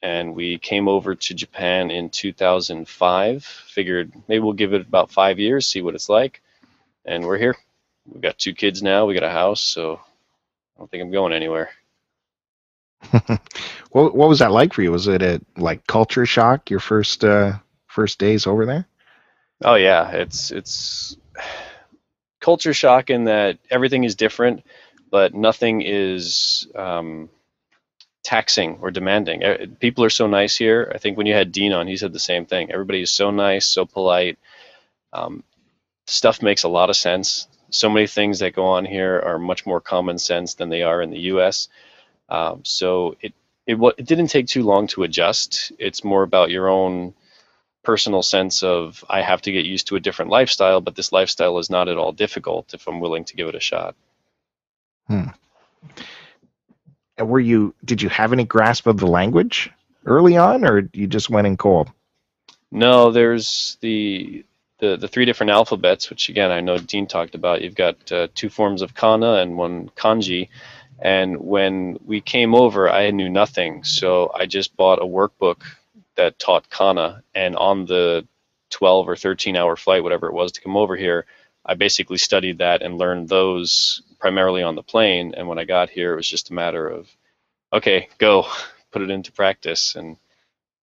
And we came over to Japan in 2005. Figured maybe we'll give it about five years, see what it's like. And we're here. We've got two kids now. We got a house, so I don't think I'm going anywhere. [LAUGHS] what what was that like for you? Was it a like culture shock your first uh, first days over there? Oh yeah, it's it's culture shock in that everything is different, but nothing is um, taxing or demanding. People are so nice here. I think when you had Dean on, he said the same thing. Everybody is so nice, so polite. Um, stuff makes a lot of sense. So many things that go on here are much more common sense than they are in the U.S. Um, so it it, it didn't take too long to adjust. It's more about your own personal sense of I have to get used to a different lifestyle, but this lifestyle is not at all difficult if I'm willing to give it a shot. Hmm. And were you? Did you have any grasp of the language early on, or you just went in cold? No, there's the the, the three different alphabets, which again I know Dean talked about. You've got uh, two forms of kana and one kanji. And when we came over, I knew nothing, so I just bought a workbook that taught kana. And on the 12 or 13 hour flight, whatever it was, to come over here, I basically studied that and learned those primarily on the plane. And when I got here, it was just a matter of, okay, go, [LAUGHS] put it into practice, and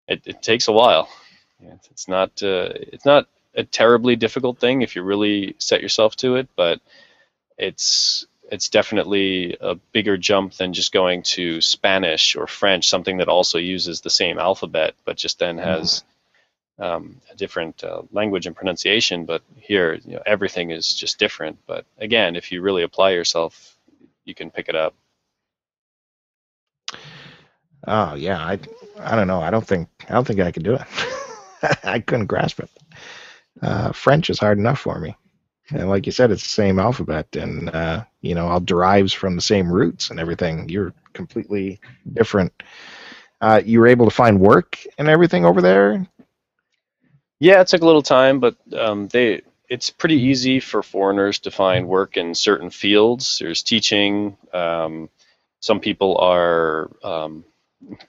it, it takes a while. It's not uh, it's not a terribly difficult thing if you really set yourself to it, but it's it's definitely a bigger jump than just going to Spanish or French, something that also uses the same alphabet, but just then mm-hmm. has um, a different uh, language and pronunciation. But here, you know, everything is just different. But again, if you really apply yourself, you can pick it up. Oh yeah, I I don't know. I don't think I don't think I could do it. [LAUGHS] I couldn't grasp it. Uh, French is hard enough for me. And like you said, it's the same alphabet, and uh, you know, all derives from the same roots and everything. You're completely different. Uh, you were able to find work and everything over there. Yeah, it took a little time, but um, they it's pretty easy for foreigners to find work in certain fields. There's teaching. Um, some people are um,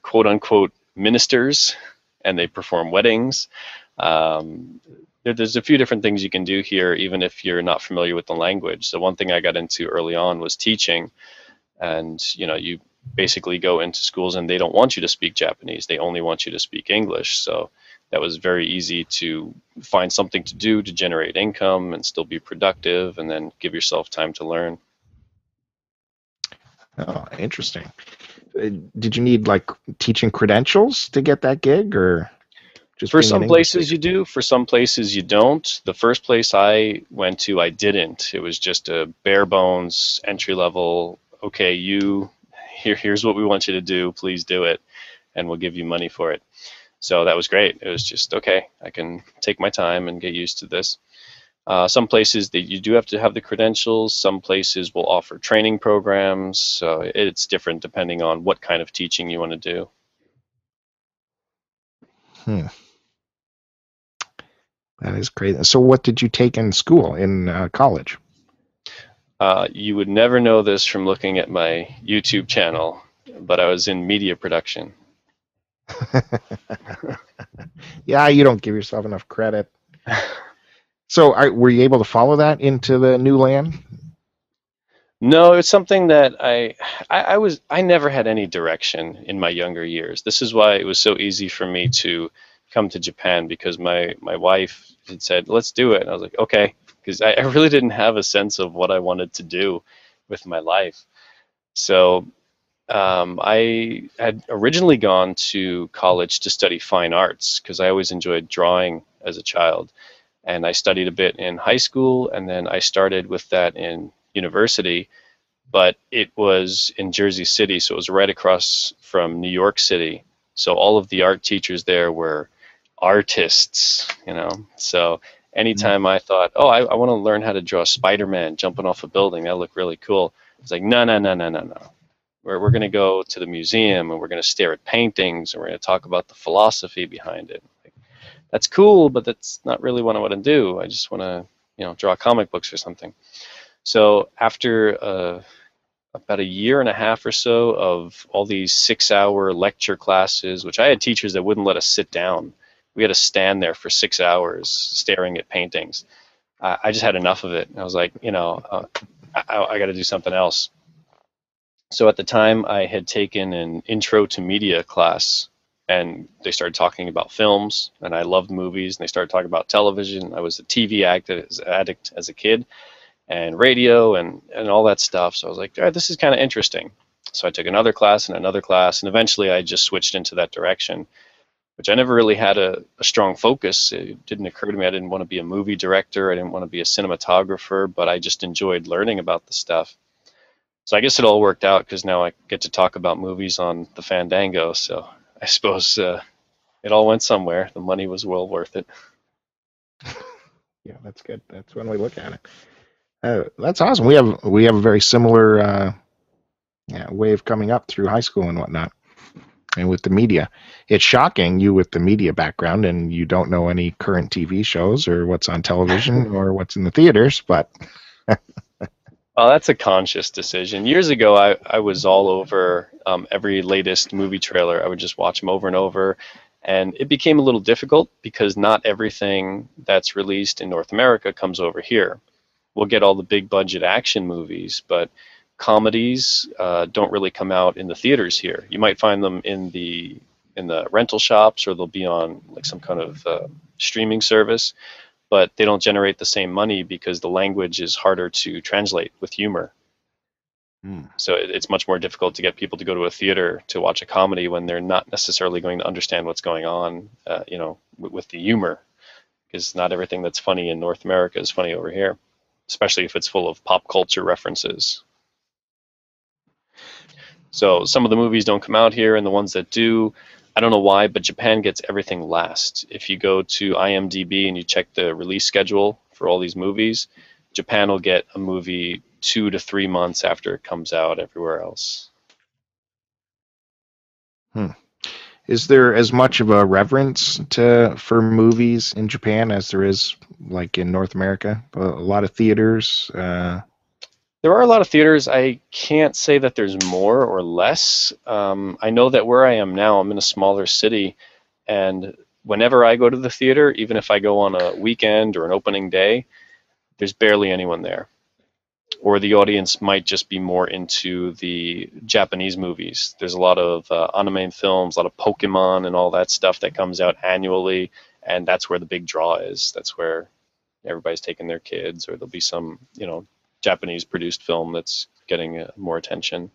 quote unquote ministers, and they perform weddings. Um, there, there's a few different things you can do here, even if you're not familiar with the language. So one thing I got into early on was teaching, and you know you basically go into schools and they don't want you to speak Japanese; they only want you to speak English. So that was very easy to find something to do to generate income and still be productive, and then give yourself time to learn. Oh, interesting. Uh, did you need like teaching credentials to get that gig, or? Just for some places you do, for some places you don't. The first place I went to, I didn't. It was just a bare bones entry level. Okay, you here. Here's what we want you to do. Please do it, and we'll give you money for it. So that was great. It was just okay. I can take my time and get used to this. Uh, some places that you do have to have the credentials. Some places will offer training programs. So it's different depending on what kind of teaching you want to do. Hmm. That is crazy. So, what did you take in school in uh, college? Uh, you would never know this from looking at my YouTube channel, but I was in media production. [LAUGHS] yeah, you don't give yourself enough credit. [LAUGHS] So, are, were you able to follow that into the new land? No, it's something that I, I, I was I never had any direction in my younger years. This is why it was so easy for me to come to Japan because my my wife had said, "Let's do it." And I was like, "Okay," because I, I really didn't have a sense of what I wanted to do with my life. So um, I had originally gone to college to study fine arts because I always enjoyed drawing as a child, and I studied a bit in high school, and then I started with that in university. But it was in Jersey City, so it was right across from New York City. So all of the art teachers there were artists, you know. So anytime I thought, oh, I, I want to learn how to draw Spider-Man jumping off a building, that looked really cool. It's like, no, no, no, no, no, no. We're, we're going to go to the museum and we're going to stare at paintings and we're going to talk about the philosophy behind it. Like, that's cool, but that's not really what I want to do. I just want to, you know, draw comic books or something. So after uh, about a year and a half or so of all these six-hour lecture classes, which I had teachers that wouldn't let us sit down. We had to stand there for six hours staring at paintings. I, I just had enough of it. I was like, you know, uh, I, I got to do something else. So at the time, I had taken an intro to media class, and they started talking about films, and I loved movies, and they started talking about television. I was a TV addict, addict as a kid, and radio, and and all that stuff. So I was like, all right, this is kind of interesting. So I took another class and another class, and eventually I just switched into that direction, which I never really had a, a strong focus. It didn't occur to me I didn't want to be a movie director, I didn't want to be a cinematographer, but I just enjoyed learning about the stuff. So I guess it all worked out because now I get to talk about movies on the Fandango. So [LAUGHS] I suppose uh, it all went somewhere. The money was well worth it. [LAUGHS] Yeah, that's good. That's when we look at it. Uh, that's awesome. We have we have a very similar uh, yeah, of coming up through high school and whatnot, and with the media. It's shocking you with the media background and you don't know any current TV shows or what's on television [LAUGHS] or what's in the theaters, but Well, that's a conscious decision. Years ago, I, I was all over um, every latest movie trailer. I would just watch them over and over. And it became a little difficult because not everything that's released in North America comes over here. We'll get all the big budget action movies, but comedies uh, don't really come out in the theaters here. You might find them in the in the rental shops, or they'll be on like some kind of uh, streaming service but they don't generate the same money because the language is harder to translate with humor. Hmm. So it, it's much more difficult to get people to go to a theater to watch a comedy when they're not necessarily going to understand what's going on, uh, you know, w- with the humor, because not everything that's funny in North America is funny over here, especially if it's full of pop culture references. So some of the movies don't come out here, and the ones that do, I don't know why, but Japan gets everything last. If you go to IMDb and you check the release schedule for all these movies, Japan will get a movie two to three months after it comes out everywhere else. is there as much of a reverence to for movies in Japan as there is like in North America? A lot of theaters. Uh, There are a lot of theaters. I can't say that there's more or less. Um, I know that where I am now, I'm in a smaller city, and whenever I go to the theater, even if I go on a weekend or an opening day, there's barely anyone there. Or the audience might just be more into the Japanese movies. There's a lot of uh, anime films, a lot of Pokemon and all that stuff that comes out annually, and that's where the big draw is. That's where everybody's taking their kids, or there'll be some, you know, Japanese produced film that's getting uh, more attention.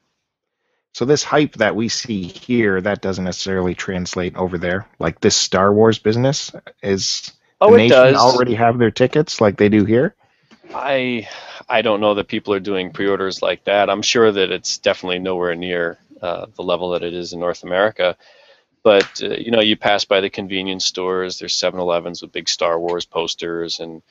so this hype that we see here that doesn't necessarily translate over there. Like this Star Wars business is Oh, the it nation does. already have their tickets like they do here. I I don't know that people are doing pre-orders like that. I'm sure that it's definitely nowhere near uh, the level that it is in North America. But uh, you know, you pass by the convenience stores. There's 7-Elevens with big Star Wars posters, and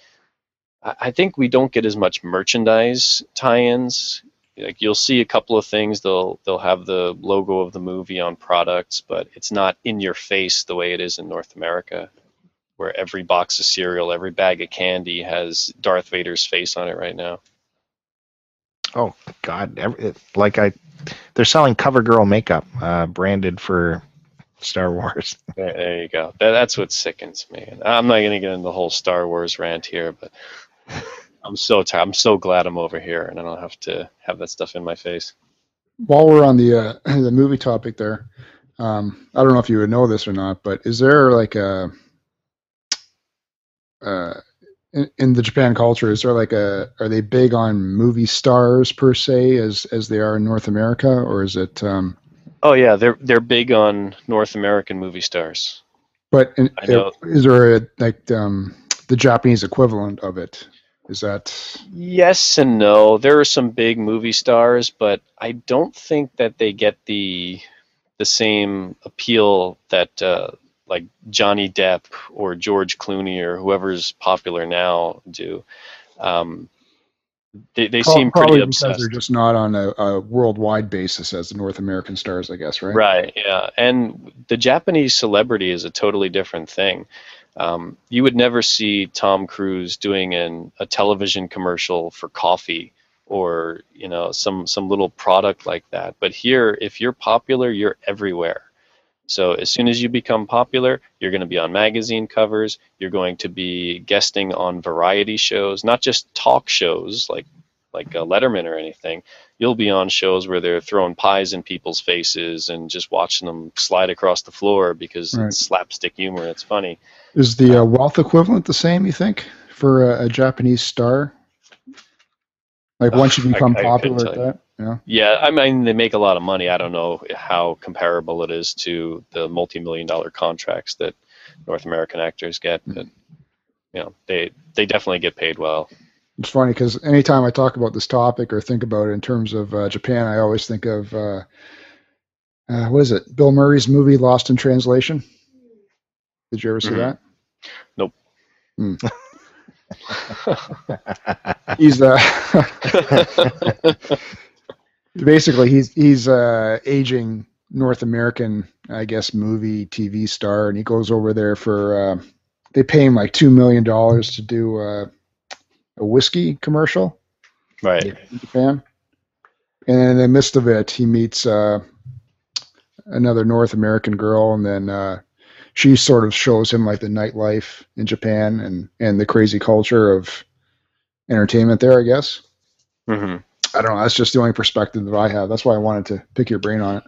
I, think we don't get as much merchandise tie-ins. Like you'll see a couple of things. They'll they'll have the logo of the movie on products, but it's not in your face the way it is in North America where every box of cereal, every bag of candy has Darth Vader's face on it right now. Oh God! Every, like I, they're selling CoverGirl makeup uh, branded for Star Wars. [LAUGHS] There, there you go. That, that's what sickens me. I'm not going to get into the whole Star Wars rant here, but I'm so tired. I'm so glad I'm over here and I don't have to have that stuff in my face. While we're on the uh, [CLEARS THROAT] the movie topic, there, um, I don't know if you would know this or not, but is there like a uh, in, in the Japan culture? Is there like a are they big on movie stars per se as as they are in North America, or is it? Um, Oh yeah, they're they're big on North American movie stars. but in, I know. is there a, like um, the Japanese equivalent of it? Is that Yes and no. There are some big movie stars, but I don't think that they get the the same appeal that uh, like Johnny Depp or George Clooney or whoever's popular now do. Um, they they Prob- seem probably pretty because obsessed. they're just not on a, a worldwide basis as the North American stars, I guess, right? Right, yeah. And the Japanese celebrity is a totally different thing. Um, you would never see Tom Cruise doing an, a television commercial for coffee or you know some some little product like that. But here, if you're popular, you're everywhere. So as soon as you become popular, you're going to be on magazine covers. You're going to be guesting on variety shows, not just talk shows like like uh, Letterman or anything you'll be on shows where they're throwing pies in people's faces and just watching them slide across the floor because Right. it's slapstick humor. It's funny. Is the uh, wealth equivalent the same, you think, for a, a Japanese star? Like once you [SIGHS] I- become I couldn't popular at that? Yeah. Yeah, I mean they make a lot of money. I don't know how comparable it is to the multi-million dollar contracts that North American actors get, but you know they they definitely get paid well. It's funny because anytime I talk about this topic or think about it in terms of uh, Japan, I always think of uh, uh, what is it? Bill Murray's movie Lost in Translation. Did you ever see Mhm. that? Nope. Hmm. [LAUGHS] He's uh, [LAUGHS] basically he's he's uh, aging North American, I guess, movie TV star, and he goes over there for. Uh, they pay him like two million dollars to do uh, a whiskey commercial right. in Japan. And in the midst of it, he meets uh, another North American girl, and then uh, she sort of shows him like the nightlife in Japan and and the crazy culture of entertainment there. I guess hmm I don't know. That's just the only perspective that I have. That's why I wanted to pick your brain on it.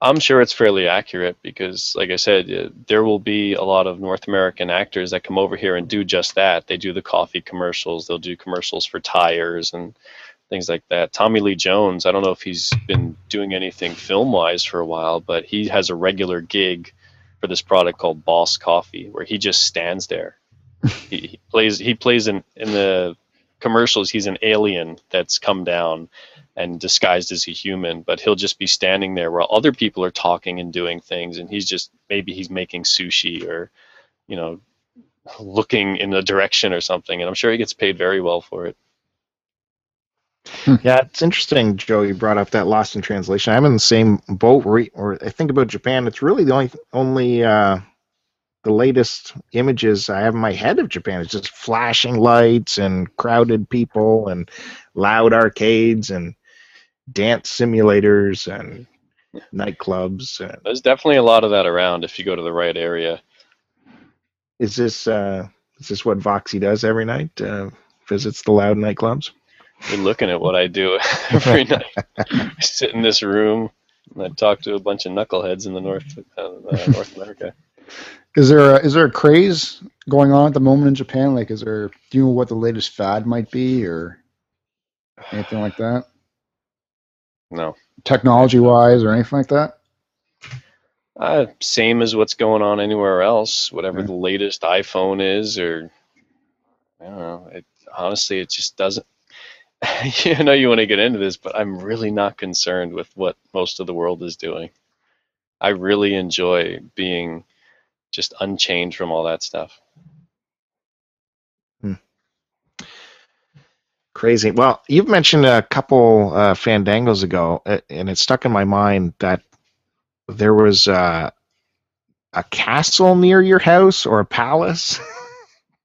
I'm sure it's fairly accurate because, like I said, uh, there will be a lot of North American actors that come over here and do just that. They do the coffee commercials, they'll do commercials for tires and things like that. Tommy Lee Jones, I don't know if he's been doing anything film wise for a while, but he has a regular gig for this product called Boss Coffee where he just stands there. [LAUGHS] he, he plays he plays in, in the commercials he's an alien that's come down and disguised as a human, but he'll just be standing there while other people are talking and doing things, and he's just maybe he's making sushi or, you know, looking in a direction or something, and I'm sure he gets paid very well for it. Yeah, it's interesting, Joe. You brought up that Lost in Translation. I'm in the same boat. Where, or I think about Japan. It's really the only only uh, the latest images I have in my head of Japan. is just flashing lights and crowded people and loud arcades and dance simulators and nightclubs. And There's definitely a lot of that around if you go to the right area. is this uh, is this what Voxy does every night? Uh, visits the loud nightclubs. You're looking at what I do [LAUGHS] every night. I sit in this room and I talk to a bunch of knuckleheads in the North uh, uh, North America. Is there a, is there a craze going on at the moment in Japan? Like, is there do you know what the latest fad might be or anything like that, No. technology wise or anything like that? Uh, same as what's going on anywhere else. Whatever Yeah. the latest iPhone is, or I don't know. It honestly, it just doesn't. [LAUGHS] you know, you want to get into this, but I'm really not concerned with what most of the world is doing. I really enjoy being just unchanged from all that stuff. Crazy. Well, you've mentioned a couple uh, fandangos ago, and it stuck in my mind that there was uh, a castle near your house or a palace. [LAUGHS]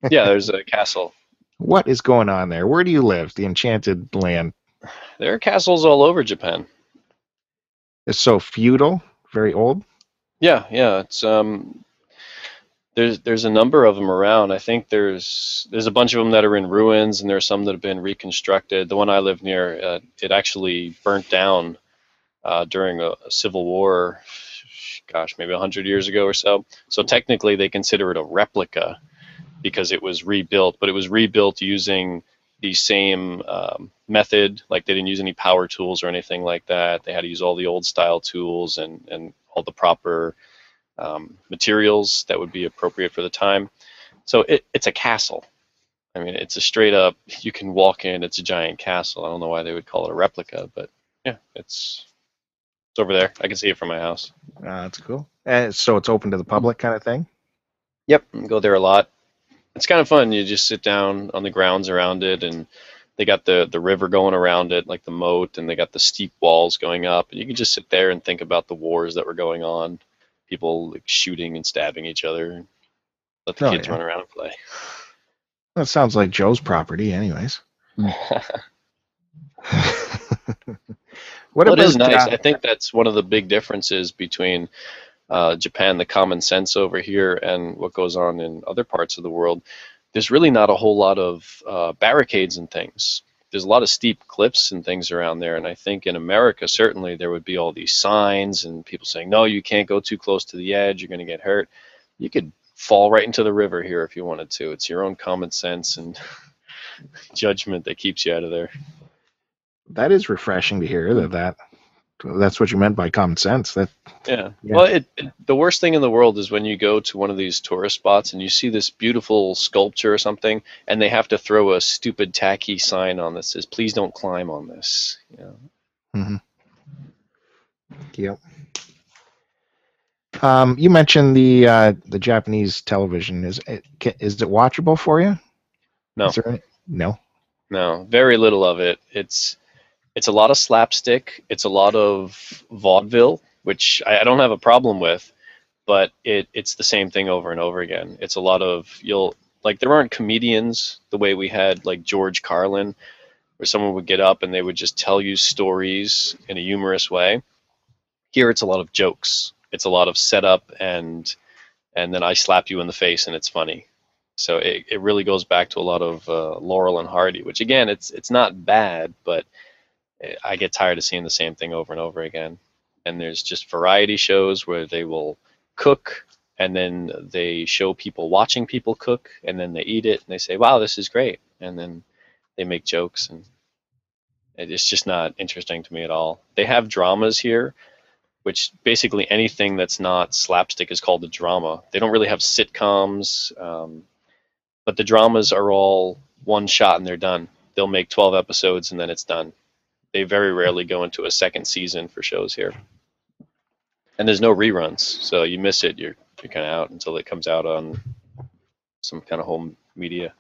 Yeah, there's a castle. What is going on there? Where do you live? The enchanted land. There are castles all over Japan. It's so feudal, very old. Yeah, yeah. It's um, there's there's a number of them around. I think there's there's a bunch of them that are in ruins, and there's some that have been reconstructed. The one I live near, uh, it actually burnt down uh, during a, a civil war. Gosh, maybe hundred years ago or so. So technically, they consider it a replica because it was rebuilt, but it was rebuilt using the same um, method. Like they didn't use any power tools or anything like that. They had to use all the old style tools and and all the proper um, materials that would be appropriate for the time. So it, it's a castle. I mean, it's a straight up. You can walk in. It's a giant castle. I don't know why they would call it a replica, but yeah, it's it's over there. I can see it from my house. Uh, that's cool. And so it's open to the public kind of thing. Yep, go there a lot. It's kind of fun. You just sit down on the grounds around it, and they got the the river going around it, like the moat, and they got the steep walls going up, and you can just sit there and think about the wars that were going on, people like, shooting and stabbing each other, let the Oh, kids yeah. run around and play. That sounds like Joe's property, anyways. [LAUGHS] [LAUGHS] what Well, it is nice. I think that's one of the big differences between uh, Japan, the common sense over here, and what goes on in other parts of the world. There's really not a whole lot of uh, barricades and things. There's a lot of steep cliffs and things around there, and I think in America certainly there would be all these signs and people saying, "No, you can't go too close to the edge. You're going to get hurt." You could fall right into the river here if you wanted to. It's your own common sense and [LAUGHS] judgment that keeps you out of there. that is refreshing to hear that, that that's what you meant by common sense. That Yeah. Yeah. Well, it, it the worst thing in the world is when you go to one of these tourist spots and you see this beautiful sculpture or something, and they have to throw a stupid tacky sign on that says, "Please don't climb on this." You know? Yep. Um, you mentioned the uh, the Japanese television. Is it is it watchable for you? No. Is there any- no. No, very little of it. It's it's a lot of slapstick. It's a lot of vaudeville, which I, I don't have a problem with, but it it's the same thing over and over again. It's a lot of you'll like there aren't comedians the way we had like George Carlin, where someone would get up and they would just tell you stories in a humorous way. Here it's a lot of jokes. It's a lot of setup and and then I slap you in the face and it's funny. So it, it really goes back to a lot of uh, Laurel and Hardy, which again, it's it's not bad, but I get tired of seeing the same thing over and over again. And there's just variety shows where they will cook and then they show people watching people cook and then they eat it and they say, "Wow, this is great," and then they make jokes and it's just not interesting to me at all. They have dramas here, which basically anything that's not slapstick is called a drama. They don't really have sitcoms. Um, but the dramas are all one shot and they're done. They'll make 12 episodes and then it's done. They very rarely go into a second season for shows here. And there's no reruns, so you miss it, you're you're kind of out until it comes out on some kind of home media.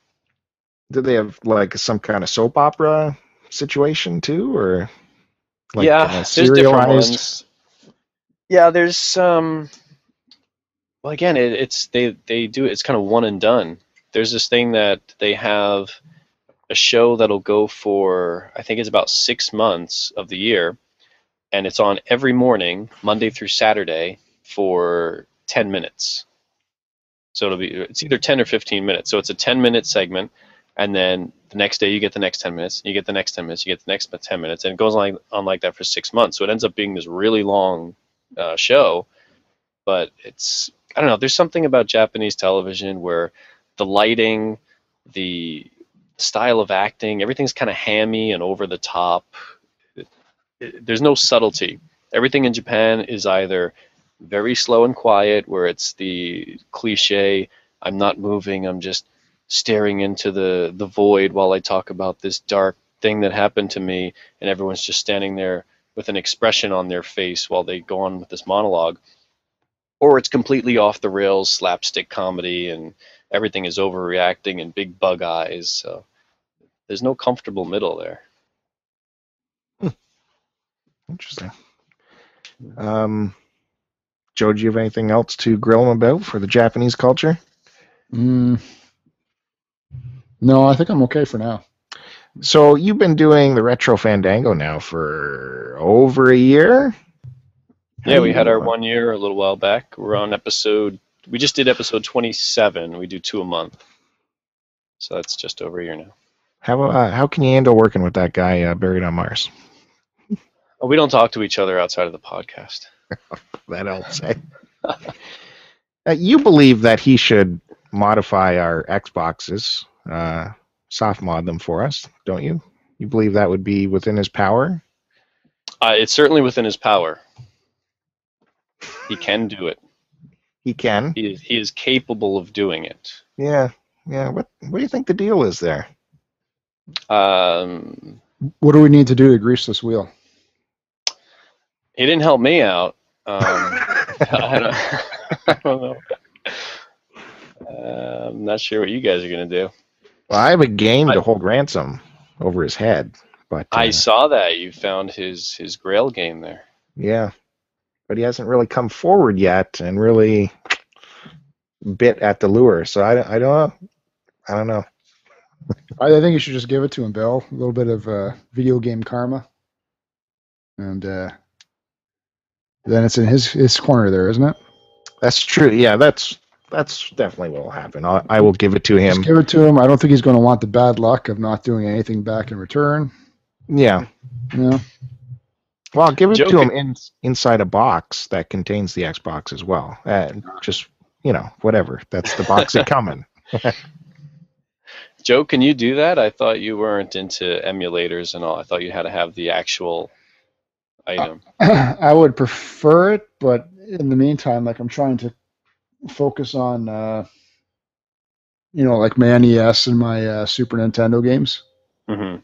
Do they have like some kind of soap opera situation too, or like yeah, uh, there's different ones. Yeah, there's um. Well, again, it, it's they they do it. It's kind of one and done. There's this thing that they have a show that'll go for I think it's about six months of the year, and it's on every morning, Monday through Saturday, for ten minutes. So it'll be it's either ten or fifteen minutes. So it's a ten minute segment, and then the next day you get the next 10 minutes you get the next 10 minutes you get the next 10 minutes and it goes on, on like that for six months so it ends up being this really long uh, show but it's i don't know there's something about japanese television where the lighting the style of acting everything's kind of hammy and over the top It- it- there's no subtlety everything in japan is either very slow and quiet where it's the cliche i'm not moving i'm just staring into the the void while I talk about this dark thing that happened to me, and everyone's just standing there with an expression on their face while they go on with this monologue. Or it's completely off the rails slapstick comedy, and everything is overreacting and big bug eyes. So there's no comfortable middle there. Interesting. Um, Joe, do you have anything else to grill them about for the Japanese culture? Mm. No, I think I'm okay for now. So you've been doing the Retro Fandango now for over a year. How Yeah, we had our know? one year a little while back. We're on episode. We just did episode 27. We do two a month, so that's just over a year now. How uh, how can you handle working with that guy uh, buried on Mars? Oh, we don't talk to each other outside of the podcast. [LAUGHS] That helps. [LAUGHS] uh, you believe that he should modify our Xboxes, uh, soft mod them for us, don't you? You believe that would be within his power? Uh, it's certainly within his power. He can do it. He can. He is, he is capable of doing it. Yeah, yeah. What what do you think the deal is there? Um, What do we need to do to grease this wheel? he didn't help me out. Um, [LAUGHS] I don't, [LAUGHS] I don't know. Uh, I'm not sure what you guys are gonna do. Well, I have a game I- to hold ransom over his head, but uh, I saw that you found his his Grail game there. yeah, but he hasn't really come forward yet and really bit at the lure. So I, don't- I don't I don't know. I, I think you should just give it to him, Bill. A little bit of uh, video game karma, and uh, then it's in his his corner there, isn't it? That's true. Yeah, that's that's definitely what will happen. I, I will give it to Just him. give it to him. I don't think he's going to want the bad luck of not doing anything back in return. Yeah. Yeah. Well, I'll give it to him in, inside a box that contains the Xbox as well. And just you know, whatever. That's the box it [LAUGHS] coming. [LAUGHS] Joe, can you do that? I thought you weren't into emulators and all. I thought you had to have the actual item. [CLEARS THROAT] I would prefer it, but in the meantime, like I'm trying to focus on, uh, you know, like my NES and my uh, Super Nintendo games. hmm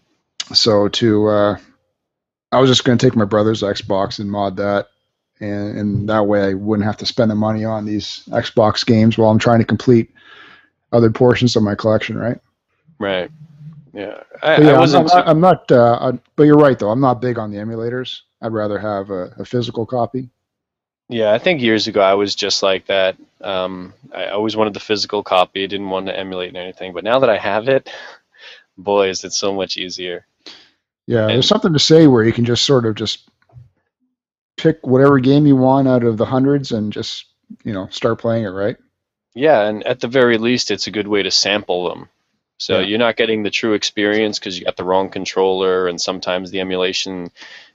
So to, uh, I was just going to take my brother's Xbox and mod that, and, and that way I wouldn't have to spend the money on these Xbox games while I'm trying to complete other portions of my collection, right? Right. Yeah. I, yeah, I I'm, wasn't. not, I'm not. Uh, I- but you're right, though. I'm not big on the emulators. I'd rather have a, a physical copy. Yeah, I think years ago I was just like that. Um, I always wanted the physical copy. I didn't want to emulate anything. But now that I have it, [LAUGHS] boy, is it so much easier. Yeah, And- there's something to say where you can just sort of just pick whatever game you want out of the hundreds and just you know start playing it, right? Yeah, and at the very least, it's a good way to sample them. So Yeah. you're not getting the true experience because you got the wrong controller, and sometimes the emulation,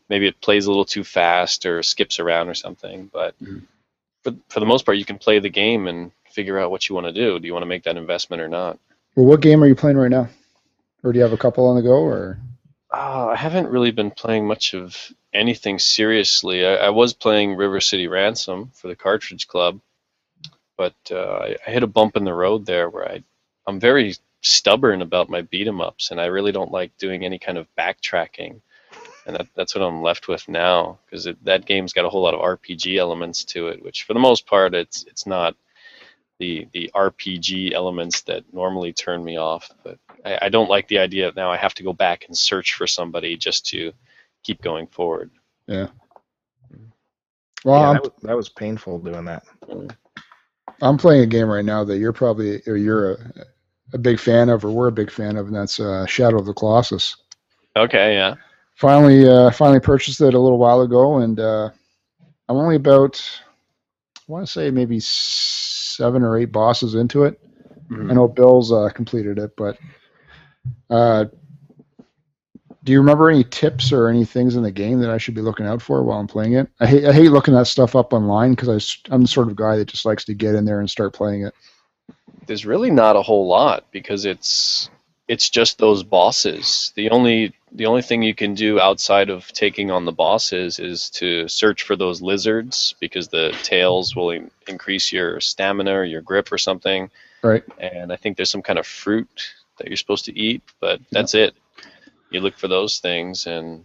maybe it plays a little too fast or skips around or something. But Mhm. for for the most part, you can play the game and figure out what you want to do. Do you want to make that investment or not? Well, what game are you playing right now? Or do you have a couple on the go? Or Uh, I haven't really been playing much of anything seriously. I, I was playing River City Ransom for the Cartridge Club, but uh, I, I hit a bump in the road there where I, I'm very stubborn about my beat 'em ups, and I really don't like doing any kind of backtracking. And that, that's what I'm left with now, because that game's got a whole lot of RPG elements to it, which for the most part, it's it's not the the RPG elements that normally turn me off. But I, I don't like the idea that now I have to go back and search for somebody just to keep going forward. well, yeah, I'm, that, was, that was painful doing that. I'm playing a game right now that you're probably or you're a, a big fan of, or we're a big fan of, and that's uh, Shadow of the Colossus. Okay, yeah. Finally, uh, finally purchased it a little while ago, and uh, I'm only about I want to say maybe seven or eight bosses into it. Mhm. I know Bill's uh, completed it, but uh, do you remember any tips or any things in the game that I should be looking out for while I'm playing it? I hate I hate looking that stuff up online because I'm the sort of guy that just likes to get in there and start playing it. There's really not a whole lot because it's it's just those bosses. The only the only thing you can do outside of taking on the bosses is to search for those lizards because the tails will in- increase your stamina or your grip or something. Right. And I think there's some kind of fruit that you're supposed to eat, but that's it. You look for those things, and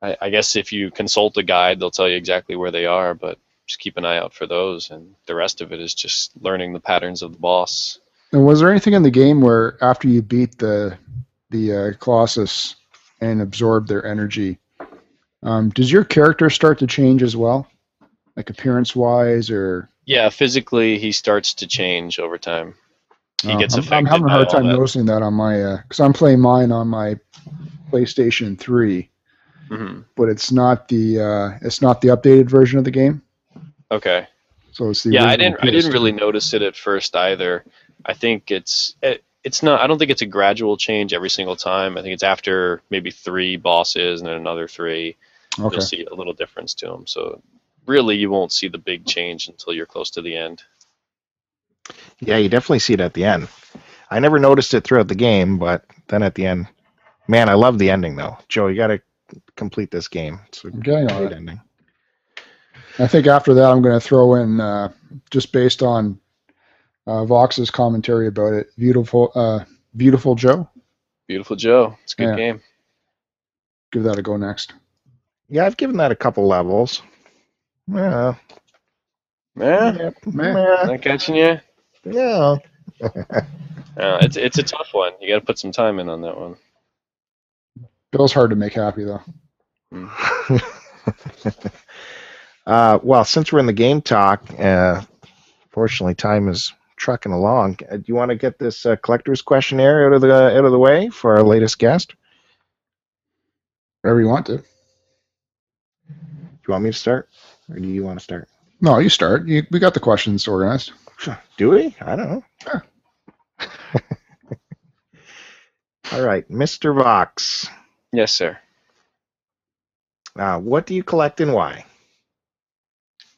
I, I guess if you consult a guide, they'll tell you exactly where they are. But just keep an eye out for those, and the rest of it is just learning the patterns of the boss. And was there anything in the game where after you beat the the uh, Colossus and absorb their energy, um, does your character start to change as well, like appearance wise, or Yeah, physically he starts to change over time. He Oh, gets I'm, affected I'm having a hard time that. noticing that on my because I'm playing mine on my PlayStation 3, hmm but it's not the uh, it's not the updated version of the game. Okay. So it's the Yeah, I didn't. I didn't really notice it at first either. I think it's it, it's not. I don't think it's a gradual change every single time. I think it's after maybe three bosses and then another three. Okay. You'll see a little difference to them. So really, you won't see the big change until you're close to the end. Yeah, you definitely see it at the end. I never noticed it throughout the game, but then at the end, man, I love the ending though. Joe, you got to complete this game. It's a I'm getting great it. ending. I think after that, I'm going to throw in uh, just based on uh, Vox's commentary about it. Beautiful, uh, beautiful Joe. Beautiful Joe. It's a good Yeah. game. Give that a go next. Yeah, I've given that a couple levels. Yeah, Yeah, Man. not catching you. Yeah. [LAUGHS] Uh, it's it's a tough one. You got to put some time in on that one. Bill's hard to make happy though. [LAUGHS] uh, well, since we're in the game talk, uh, fortunately, time is trucking along. Uh, do you want to get this uh, collector's questionnaire out of the out of the way for our latest guest? Wherever you want to. Do you want me to start, or do you want to start? No, you start. You, we got the questions organized. Do we? I don't know. Sure. [LAUGHS] All right, Mr. Vox. Yes, sir. Uh, what do you collect and why?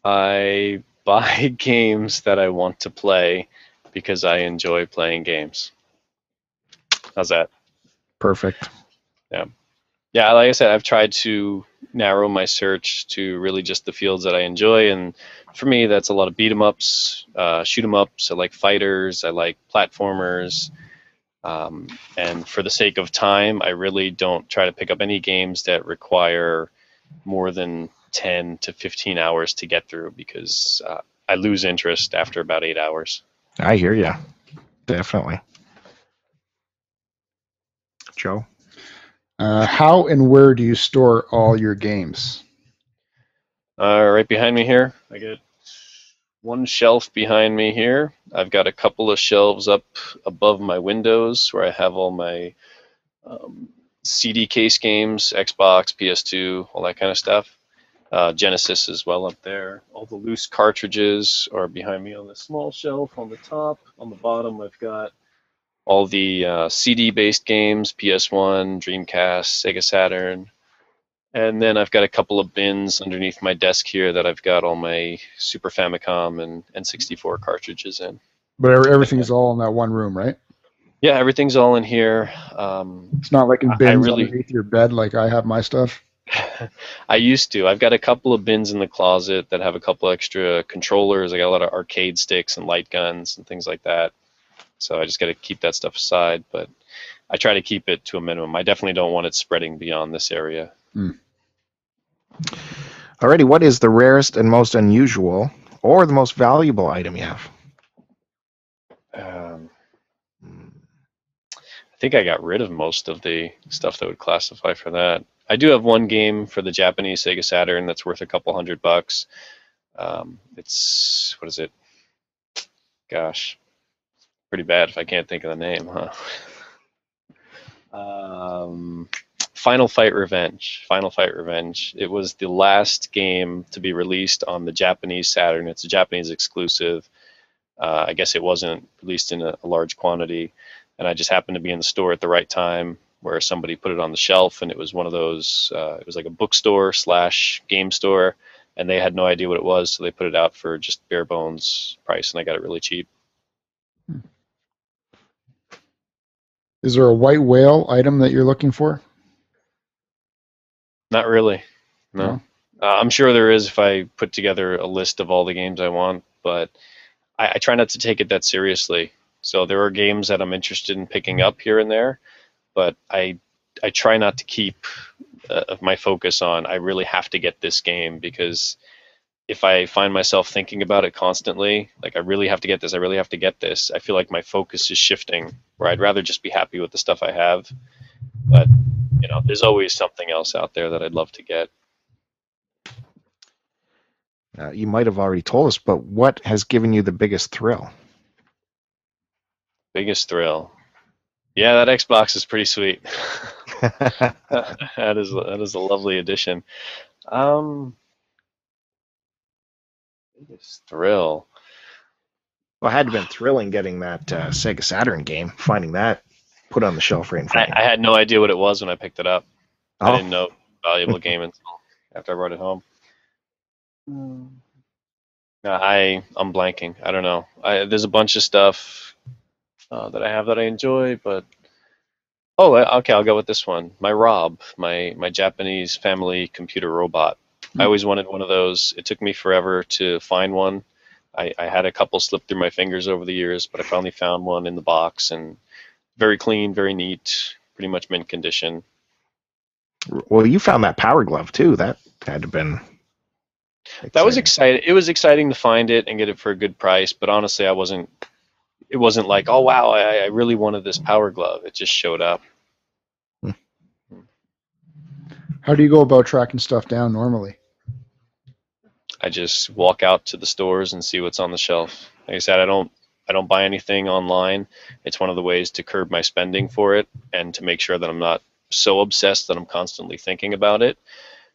I [LAUGHS] buy games that I want to play because I enjoy playing games. How's that? Perfect. Yeah, Yeah, like I said, I've tried to narrow my search to really just the fields that I enjoy, and for me, that's a lot of beat 'em ups, uh, shoot 'em ups. I like fighters. I like platformers. Um, and for the sake of time, I really don't try to pick up any games that require more than 10 to 15 hours to get through because uh, I lose interest after about eight hours. I hear you. Definitely. Joe. Uh, how and where do you store all your games? Uh, right behind me here, I get one shelf behind me here. I've got a couple of shelves up above my windows where I have all my um, CD case games, Xbox, PS2, all that kind of stuff. Uh, Genesis as well up there. All the loose cartridges are behind me on the small shelf on the top. On the bottom, I've got all the uh, CD-based games, PS1, Dreamcast, Sega Saturn, and then I've got a couple of bins underneath my desk here that I've got all my Super Famicom and N64 cartridges in. But every- everything's all in that one room, right? Yeah, everything's all in here. Um, It's not like in I bins really- underneath your bed like I have my stuff. [LAUGHS] I used to. I've got a couple of bins in the closet that have a couple extra controllers. I got a lot of arcade sticks and light guns and things like that. So I just got to keep that stuff aside. But I try to keep it to a minimum. I definitely don't want it spreading beyond this area. Alrighty, what is the rarest and most unusual or the most valuable item you have? Um, I think I got rid of most of the stuff that would classify for that. I do have one game for the Japanese Sega Saturn that's worth a couple hundred bucks. Um, it's what is it? Gosh, pretty bad if I can't think of the name, huh? Um, Final Fight Revenge. Final Fight Revenge. It was the last game to be released on the Japanese Saturn. It's a Japanese exclusive. Uh, I guess it wasn't released in a, a large quantity, and I just happened to be in the store at the right time where somebody put it on the shelf, and it was one of those. Uh, it was like a bookstore slash game store, and they had no idea what it was, so they put it out for just bare bones price, and I got it really cheap. Is there a white whale item that you're looking for? Not really. No. Uh, I'm sure there is if I put together a list of all the games I want, but I, I try not to take it that seriously. So there are games that I'm interested in picking up here and there, but I I try not to keep uh, my focus on I really have to get this game because if I find myself thinking about it constantly, like I really have to get this, I really have to get this, I feel like my focus is shifting where I'd rather just be happy with the stuff I have. But you know, there's always something else out there that I'd love to get. Uh, you might have already told us, but what has given you the biggest thrill? Biggest thrill. Yeah, that Xbox is pretty sweet. [LAUGHS] [LAUGHS] that is that is a lovely addition. Um, biggest thrill. Well, it had to been thrilling getting that uh, Sega Saturn game, finding that put on the shelf right in I, front. of I had no idea what it was when I picked it up. you. I Oh, didn't know valuable [LAUGHS] game until after I brought it home. No, I I'm blanking. I don't know. I, there's a bunch of stuff uh, that I have that I enjoy, but oh, uh, okay, I'll go with this one. My Rob, my my Japanese family computer robot. Hmm. I always wanted one of those. It took me forever to find one. I, I had a couple slip through my fingers over the years, but I finally found one in the box and very clean, very neat, pretty much mint condition. well, you found that Power Glove too. That had to been That was Exciting. exciting. It was exciting to find it and get it for a good price, but honestly, I wasn't. It wasn't like, oh wow, I, I really wanted this Power Glove. It just showed up. How do you go about tracking stuff down normally? I just walk out to the stores and see what's on the shelf. Like I said, I don't I don't buy anything online. It's one of the ways to curb my spending for it and to make sure that I'm not so obsessed that I'm constantly thinking about it.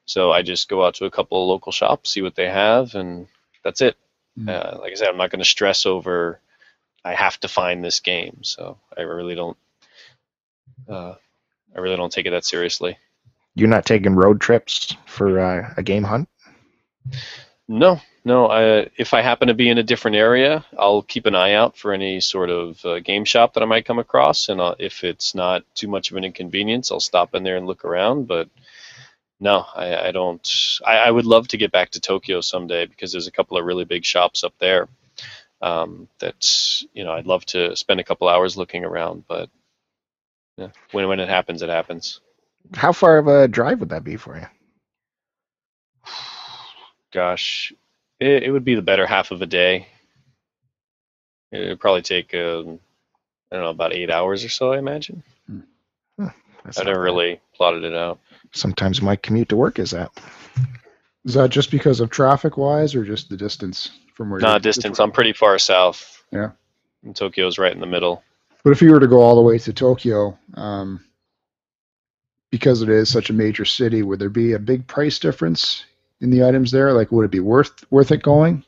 So I just go out to a couple of local shops, see what they have, and that's it. Mm. Uh, like I said, I'm not going to stress over. I have to find this game, so I really don't. Uh, I really don't take it that seriously. You're not taking road trips for uh, a game hunt? No, no. I, if I happen to be in a different area, I'll keep an eye out for any sort of uh, game shop that I might come across, and I'll, if it's not too much of an inconvenience, I'll stop in there and look around. But no, I, I don't. I, I would love to get back to Tokyo someday because there's a couple of really big shops up there. Um, that you know, I'd love to spend a couple hours looking around, but yeah, when when it happens, it happens. How far of a drive would that be for you? gosh, it, it would be the better half of a day. It would probably take, um, I don't know, about eight hours or so, I imagine. That's I not never really plotted it out. Sometimes my commute to work is that. Is that just because of traffic wise or just the distance from where distance. I'm pretty far south. Yeah. And Tokyo's right in the middle. But if you were to go all the way to Tokyo, um, because it is such a major city, would there be a big price difference in the items there? Like, would it be worth worth it going?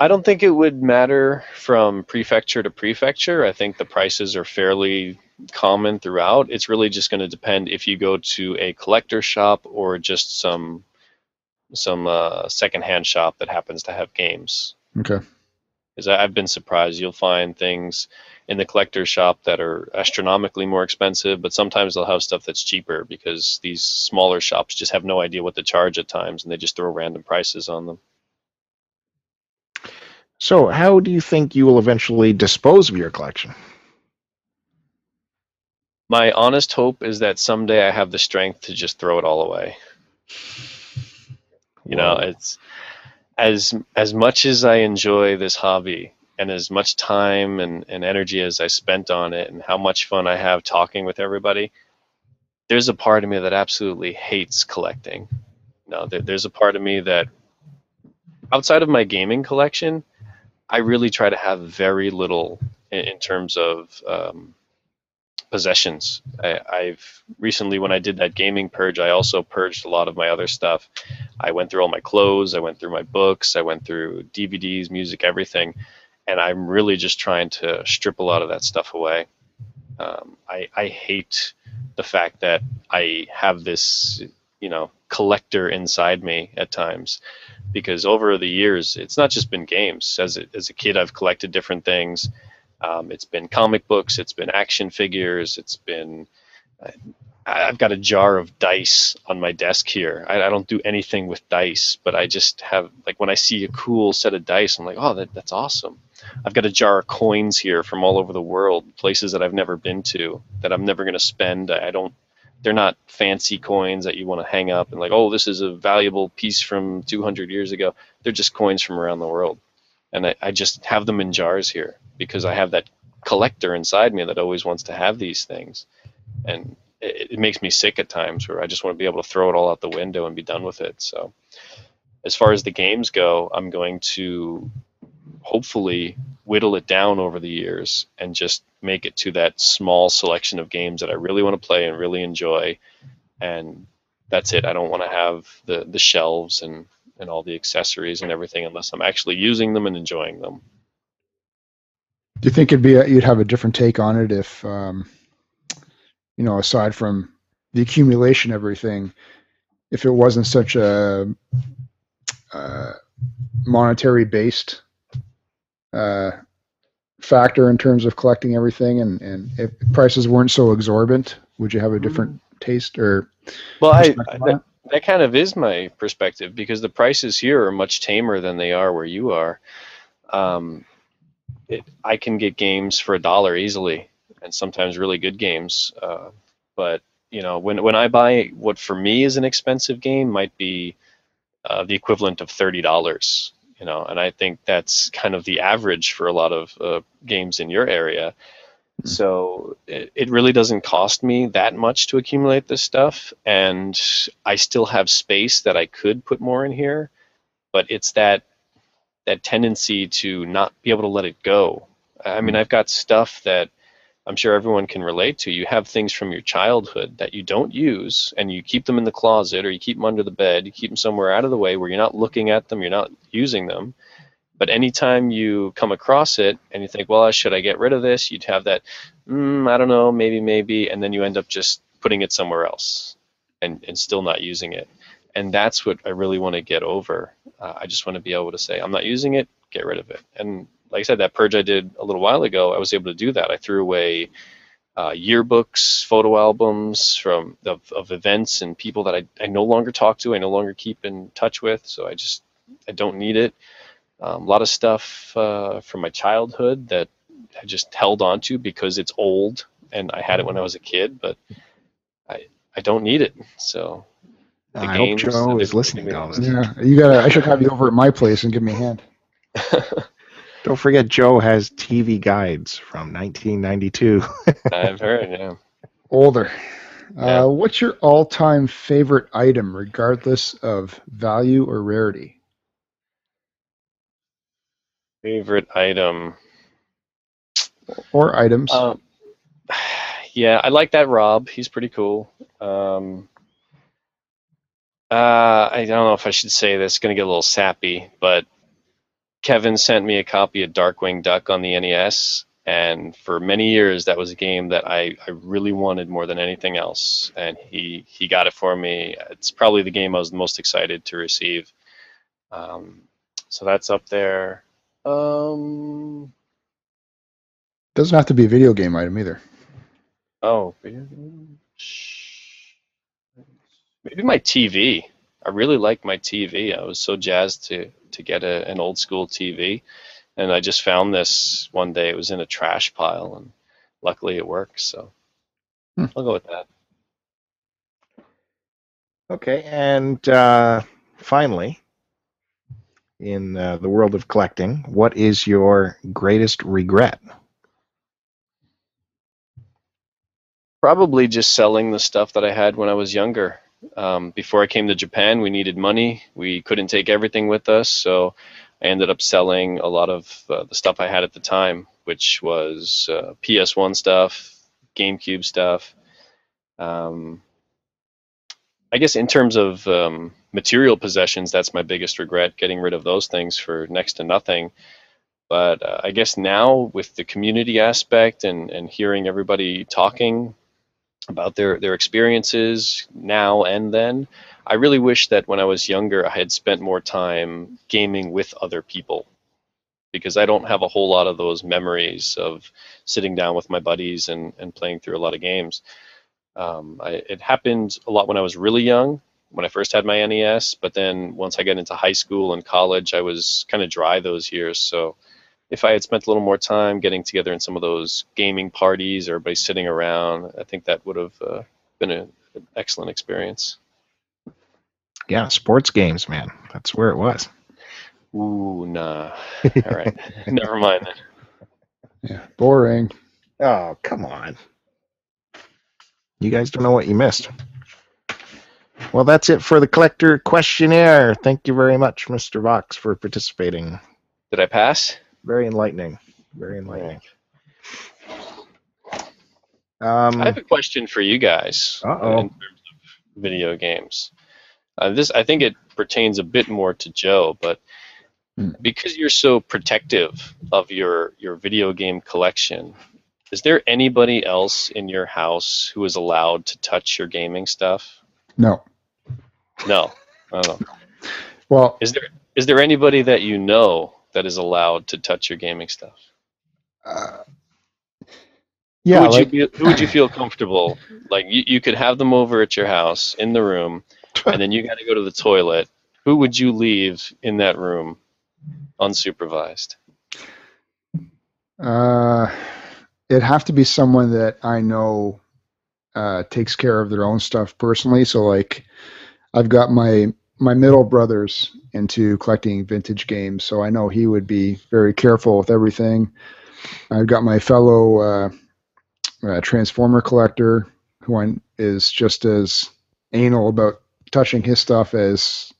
I don't think it would matter from prefecture to prefecture. I think the prices are fairly common throughout. It's really just going to depend if you go to a collector shop or just some some uh, secondhand shop that happens to have games. Okay. Because I've been surprised. You'll find things in the collector shop that are astronomically more expensive, but sometimes they'll have stuff that's cheaper because these smaller shops just have no idea what to charge at times and they just throw random prices on them. So, how do you think you will eventually dispose of your collection? My honest hope is that someday I have the strength to just throw it all away. You know, it's as as much as I enjoy this hobby and as much time and, and energy as I spent on it and how much fun I have talking with everybody, there's a part of me that absolutely hates collecting. No, there, there's a part of me that outside of my gaming collection, I really try to have very little in, in terms of um, possessions. I, I've recently, when I did that gaming purge, I also purged a lot of my other stuff. I went through all my clothes, I went through my books, I went through DVDs, music, everything, and I'm really just trying to strip a lot of that stuff away. Um, I, I hate the fact that I have this, you know, collector inside me at times, because over the years, it's not just been games. As a, as a kid, I've collected different things. Um, it's been comic books, it's been action figures, it's been. I, I've got a jar of dice on my desk here. I, I don't do anything with dice, but I just have like when I see a cool set of dice, I'm like, oh, that, that's awesome. I've got a jar of coins here from all over the world, places that I've never been to, that I'm never going to spend. I I don't. They're not fancy coins that you want to hang up and like, oh, this is a valuable piece from 200 years ago. They're just coins from around the world, and I, I just have them in jars here because I have that collector inside me that always wants to have these things, and it, it makes me sick at times where I just want to be able to throw it all out the window and be done with it. So, as far as the games go, I'm going to hopefully whittle it down over the years and just make it to that small selection of games that I really want to play and really enjoy. And that's it. I don't want to have the, the shelves and, and all the accessories and everything unless I'm actually using them and enjoying them. Do you think it'd be a, you'd have a different take on it if, um, you know, aside from the accumulation of everything, if it wasn't such a uh, monetary based uh, factor in terms of collecting everything, and and if prices weren't so exorbitant, would you have a different taste or Well, I, that, that kind of is my perspective because the prices here are much tamer than they are where you are. Um, it, I can get games for a dollar easily, and sometimes really good games. Uh, but you know, when when I buy what for me is an expensive game, might be uh, the equivalent of thirty dollars. You know, and I think that's kind of the average for a lot of uh, games in your area. Mhm. So it, it really doesn't cost me that much to accumulate this stuff, and I still have space that I could put more in here, but it's that that tendency to not be able to let it go. I mean, I've got stuff that I'm sure everyone can relate to. You have things from your childhood that you don't use, and you keep them in the closet or you keep them under the bed. You keep them somewhere out of the way where you're not looking at them, you're not using them. But anytime you come across it and you think, well, should I get rid of this? You'd have that, mm, I don't know, maybe, maybe, and then you end up just putting it somewhere else and, and still not using it. And that's what I really want to get over. Uh, I just want to be able to say, I'm not using it, get rid of it. And like I said, that purge I did a little while ago, I was able to do that. I threw away uh, yearbooks, photo albums from of, of events and people that I, I no longer talk to, I no longer keep in touch with. So I just I don't need it. Um, a lot of stuff uh, from my childhood that I just held on to because it's old and I had it when I was a kid, but I I don't need it. So I hope games Joe is listening to all this. Yeah, you gotta. I should have you over at my place and give me a hand. [LAUGHS] Don't forget, Joe has TV guides from 1992. I've heard, yeah. Older. Yeah. Uh, what's your all-time favorite item, regardless of value or rarity? Favorite item. Or items? Um, [SIGHS] yeah, I like that Rob. He's pretty cool. Um, uh, I don't know if I should say this. It's gonna get a little sappy, but Kevin sent me a copy of Darkwing Duck on the NES, and for many years that was a game that I, I really wanted more than anything else, and he he got it for me. It's probably the game I was the most excited to receive. Um, so that's up there. Um, Doesn't have to be a video game item either. Oh, video game? Maybe my TV. I really like my TV. I was so jazzed to to get a, an old school TV, and I just found this one day. It was in a trash pile, and luckily it works. So Hmm. I'll go with that. Okay, and uh, finally, in uh, the world of collecting, what is your greatest regret? Probably just selling the stuff that I had when I was younger. Um, before I came to Japan, we needed money. We couldn't take everything with us, so I ended up selling a lot of uh, the stuff I had at the time, which was uh, PS1 stuff, GameCube stuff. Um, I guess in terms of um, material possessions, that's my biggest regret, getting rid of those things for next to nothing. But uh, I guess now with the community aspect and, and hearing everybody talking about their, their experiences now and then, I really wish that when I was younger, I had spent more time gaming with other people because I don't have a whole lot of those memories of sitting down with my buddies and, and playing through a lot of games. Um, I, it happened a lot when I was really young, when I first had my NES, but then once I got into high school and college, I was kind of dry those years. So if I had spent a little more time getting together in some of those gaming parties, everybody sitting around, I think that would have uh, been a, an excellent experience. Yeah, sports games, man. That's where it was. Ooh, nah. [LAUGHS] All right, never mind then. Yeah, boring. Oh, come on. You guys don't know what you missed. Well, that's it for the collector questionnaire. Thank you very much, Mr. Vox, for participating. Did I pass? Very enlightening. Very enlightening. Um, I have a question for you guys Uh-oh. in terms of video games. Uh, this, I think, it pertains a bit more to Joe, but Hmm. because you're so protective of your your video game collection, is there anybody else in your house who is allowed to touch your gaming stuff? No. No, I don't know. Well, Is there is there anybody that you know that is allowed to touch your gaming stuff? uh, who yeah, would like, you be, who would you feel comfortable? Like you, you could have them over at your house in the room, and then you got to go to the toilet. Who would you leave in that room, unsupervised? uh, it'd have to be someone that I know uh, takes care of their own stuff personally. So, like, I've got my my middle brother's into collecting vintage games, so I know he would be very careful with everything. I've got my fellow uh, uh, Transformer collector who I, is just as anal about touching his stuff as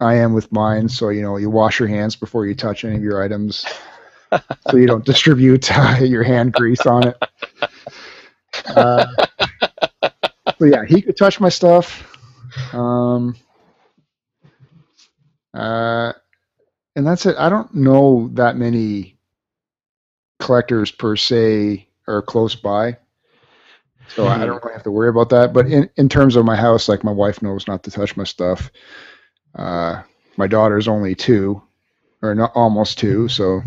I am with mine. So you know, you wash your hands before you touch any of your items, [LAUGHS] so you don't distribute uh, your hand grease on it. Uh, [LAUGHS] so yeah, he could touch my stuff. Um, uh, and that's it. I don't know that many collectors per se are close by. So I don't really have to worry about that. But in, in terms of my house, like my wife knows not to touch my stuff. Uh, my daughter's only two, or not almost two, so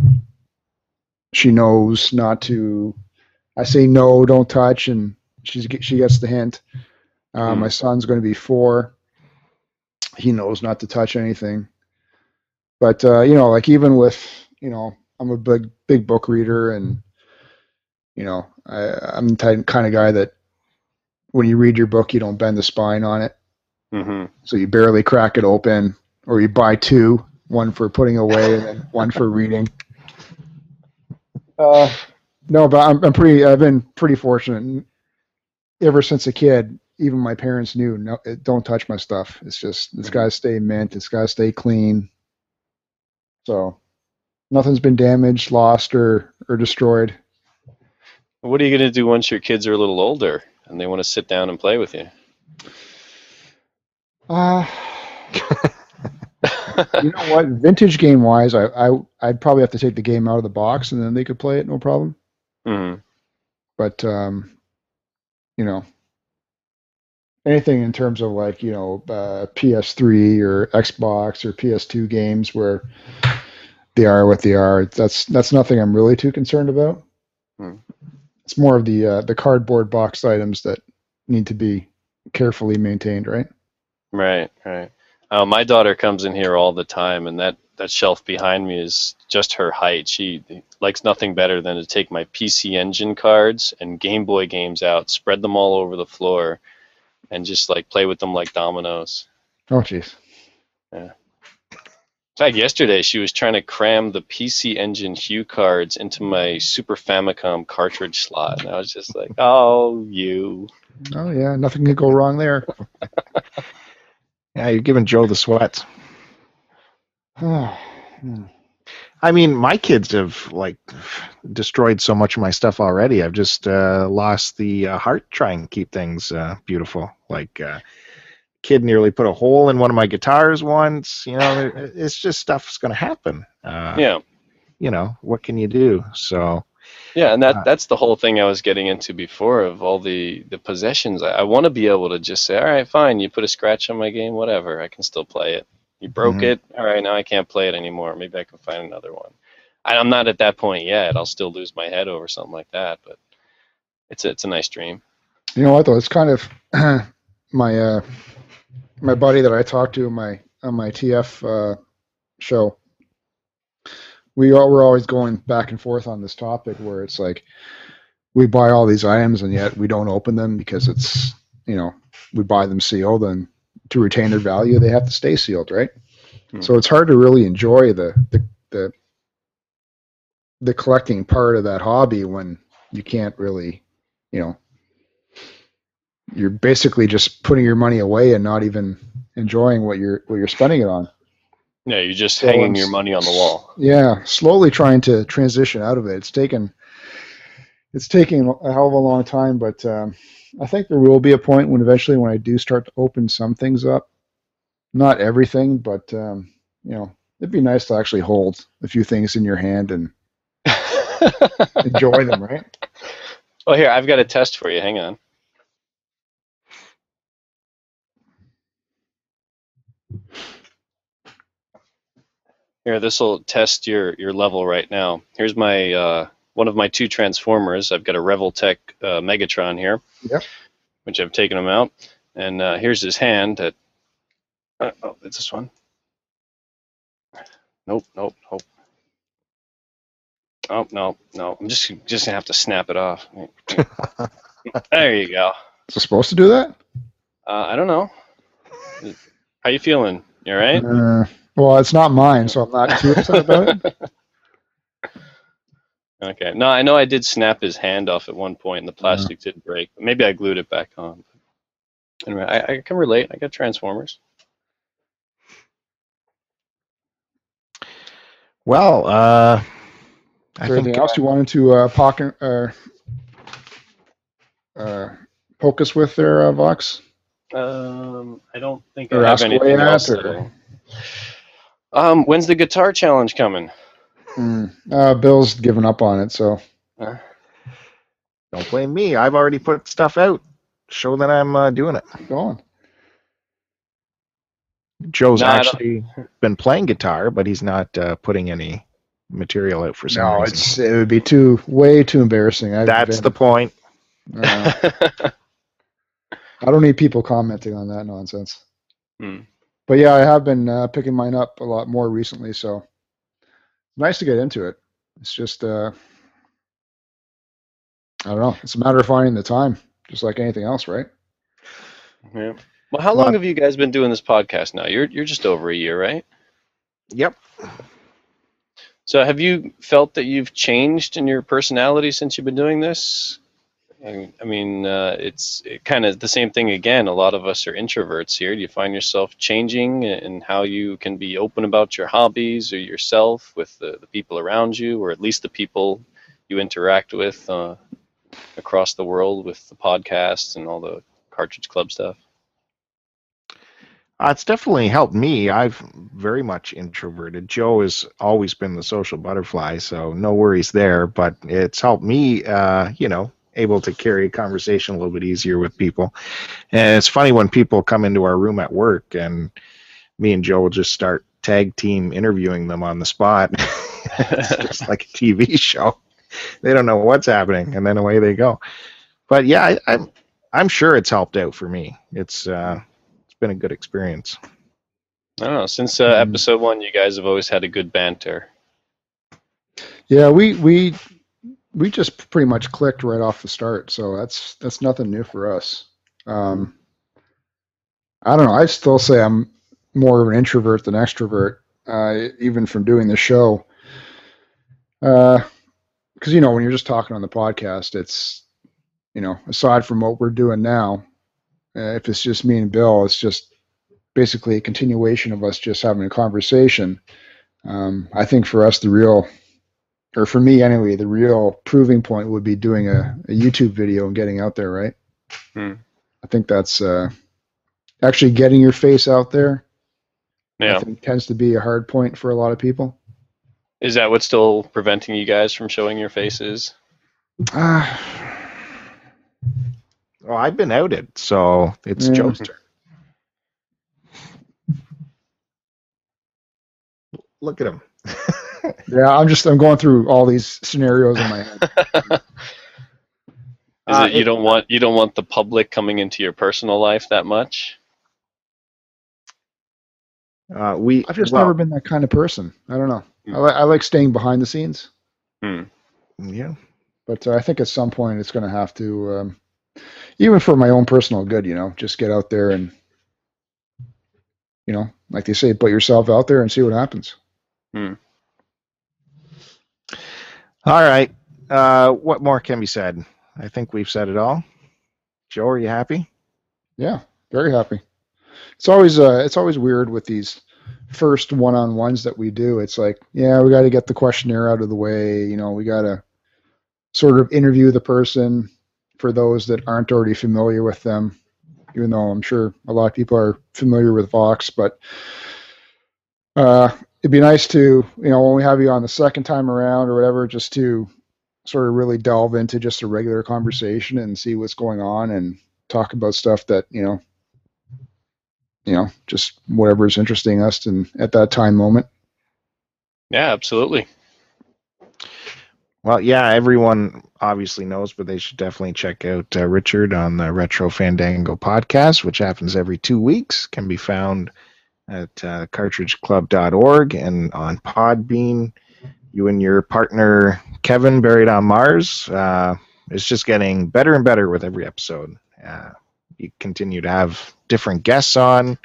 she knows not to. I say no, don't touch, and she's she gets the hint. Uh, Hmm. My son's going to be four. He knows not to touch anything. But uh, you know, like even with you know, I'm a big big book reader, and you know, I, I'm the type, kind of guy that when you read your book, you don't bend the spine on it. hmm So you barely crack it open, or you buy two, one for putting away and then [LAUGHS] one for reading. Uh, no, but I'm, I'm pretty. I've been pretty fortunate. Ever since a kid, even my parents knew, no, don't touch my stuff. It's just it's got to stay mint. It's got to stay clean. So nothing's been damaged, lost, or or destroyed. What are you gonna do once your kids are a little older and they want to sit down and play with you? Uh, [LAUGHS] you know what? Vintage game wise, I, I I'd probably have to take the game out of the box and then they could play it, no problem. hmm But um, you know, anything in terms of like you know uh, PS3 or Xbox or PS2 games where they are what they are, that's that's nothing I'm really too concerned about. Hmm. It's more of the uh, the cardboard box items that need to be carefully maintained, right? Right, right. Uh, my daughter comes in here all the time, and that, that shelf behind me is just her height. She likes nothing better than to take my PC Engine cards and Game Boy games out, spread them all over the floor, and just like play with them like dominoes. Oh, jeez. Yeah. In fact, yesterday she was trying to cram the PC Engine HuCards into my Super Famicom cartridge slot, and I was just like, "Oh, you." Oh yeah, nothing could go wrong there. [LAUGHS] Yeah, you're giving Joe the sweats. [SIGHS] Hmm. I mean, my kids have like destroyed so much of my stuff already. I've just uh, lost the uh, heart trying to keep things uh, beautiful. Like, uh, kid nearly put a hole in one of my guitars once. You know, it's just stuff's going to happen. Uh, Yeah. You know, what can you do? So, Yeah, and that Uh, that's the whole thing I was getting into before of all the the possessions. I, I want to be able to just say, all right, fine, you put a scratch on my game, whatever, I can still play it. You broke Mhm. it, all right, now I can't play it anymore. Maybe I can find another one. I, I'm not at that point yet. I'll still lose my head over something like that, but it's a, it's a nice dream. You know what though? It's kind of [CLEARS THROAT] my uh, my buddy that I talked to on my on my TF uh, show. We all we're always going back and forth on this topic where it's like we buy all these items and yet we don't open them because it's you know we buy them sealed and to retain their value they have to stay sealed, right? Hmm. So it's hard to really enjoy the the the the collecting part of that hobby when you can't really, you know, you're basically just putting your money away and not even enjoying what you're what you're spending it on. Yeah, you're just So hanging your money on the wall. Yeah, slowly trying to transition out of it. It's taken it's taking a hell of a long time, but um, I think there will be a point when eventually when I do start to open some things up, not everything, but um, you know, it'd be nice to actually hold a few things in your hand and [LAUGHS] enjoy them, right? Well, here, I've got a test for you. Hang on. Here, this will test your, your level right now. Here's my uh, one of my two transformers. I've got a Revoltech uh, Megatron here, Yep. which I've taken him out. And uh, here's his hand. That, uh, oh, it's this one. Nope, nope, nope. Oh no, no! I'm just just gonna have to snap it off. [LAUGHS] there you go. Is it supposed to do that? Uh, I don't know. How you feeling? You all right? Uh, well, it's not mine, so I'm not too upset about it. [LAUGHS] Okay. No, I know I did snap his hand off at one point, and the plastic did break. Maybe I glued it back on. Anyway, I, I can relate. I got Transformers. Well, uh, Is I think anything else you wanted to uh, pocket, uh, uh, poke us with there, uh, Vox? Um, I don't think Or I have anything away at, else. or- though. Um, when's the guitar challenge coming? Hmm. Uh, Bill's given up on it, so Uh, don't blame me. I've already put stuff out. Show that I'm uh, doing it. keep going. Joe's No, actually been playing guitar, but he's not uh, putting any material out for some No, reason. it's it would be too way too embarrassing. I've That's the been- point. uh, [LAUGHS] I don't need people commenting on that nonsense. Hmm. But yeah, I have been uh, picking mine up a lot more recently, so nice to get into it. It's just uh, I don't know. It's a matter of finding the time, just like anything else, right? yeah. Well, how Well, long have you guys been doing this podcast now? You're you're just over a year, right? Yep. So have you felt that you've changed in your personality since you've been doing this? I mean, uh, it's kind of the same thing again. A lot of us are introverts here. Do you find yourself changing in how you can be open about your hobbies or yourself with the, the people around you, or at least the people you interact with uh, across the world with the podcasts and all the Cartridge Club stuff? Uh, it's definitely helped me. I've very much introverted. Joe has always been the social butterfly, so no worries there. But it's helped me, uh, you know, able to carry a conversation a little bit easier with people. And it's funny when people come into our room at work, and me and Joe will just start tag team interviewing them on the spot. [LAUGHS] it's just like a TV show. They don't know what's happening, and then away they go. But yeah, I, I'm I'm sure it's helped out for me. It's uh, it's been a good experience. I don't know. Since uh, Mm. episode one, you guys have always had a good banter. Yeah, we we we just pretty much clicked right off the start, so that's that's nothing new for us. Um, I don't know. I still say I'm more of an introvert than extrovert, uh, even from doing the show. Because you know, when you're just talking on the podcast, it's you know, aside from what we're doing now, uh, if it's just me and Bill, it's just basically a continuation of us just having a conversation. Um, I think for us, the real or for me anyway, the real proving point would be doing a, a YouTube video and getting out there, right? Hmm. I think that's uh, actually getting your face out there. Yeah. I think tends to be a hard point for a lot of people. Is that what's still preventing you guys from showing your faces? Ah, Well, I've been outed, so it's Yeah. Joe's turn. [LAUGHS] Look at him. [LAUGHS] [LAUGHS] yeah, I'm just I'm going through all these scenarios in my head. [LAUGHS] Is Uh, it you it- don't want you don't want the public coming into your personal life that much? Uh, we I've just well, never been that kind of person. I don't know. Hmm. I, li- I like staying behind the scenes, Hmm. Yeah, but uh, I think at some point it's going to have to, um, even for my own personal good, you know, just get out there and, you know, like they say, put yourself out there and see what happens. All right. Uh, what more can be said? I think we've said it all. Joe, are you happy? Yeah, very happy. It's always uh, it's always weird with these first one-on-ones that we do. It's like, yeah, we got to get the questionnaire out of the way. You know, we got to sort of interview the person for those that aren't already familiar with them. Even though I'm sure a lot of people are familiar with Vox, but uh, it'd be nice to, you know, when we have you on the second time around or whatever, just to sort of really delve into just a regular conversation and see what's going on and talk about stuff that you know you know just whatever is interesting us and at that time moment Yeah, absolutely. Well, yeah, everyone obviously knows, but they should definitely check out uh, Richard on the Retro Fandango podcast, which happens every two weeks. Can be found at uh, cartridgeclub.org and on Podbean. You and your partner Kevin, buried on Mars, uh, is just getting better and better with every episode. Uh, you continue to have different guests on.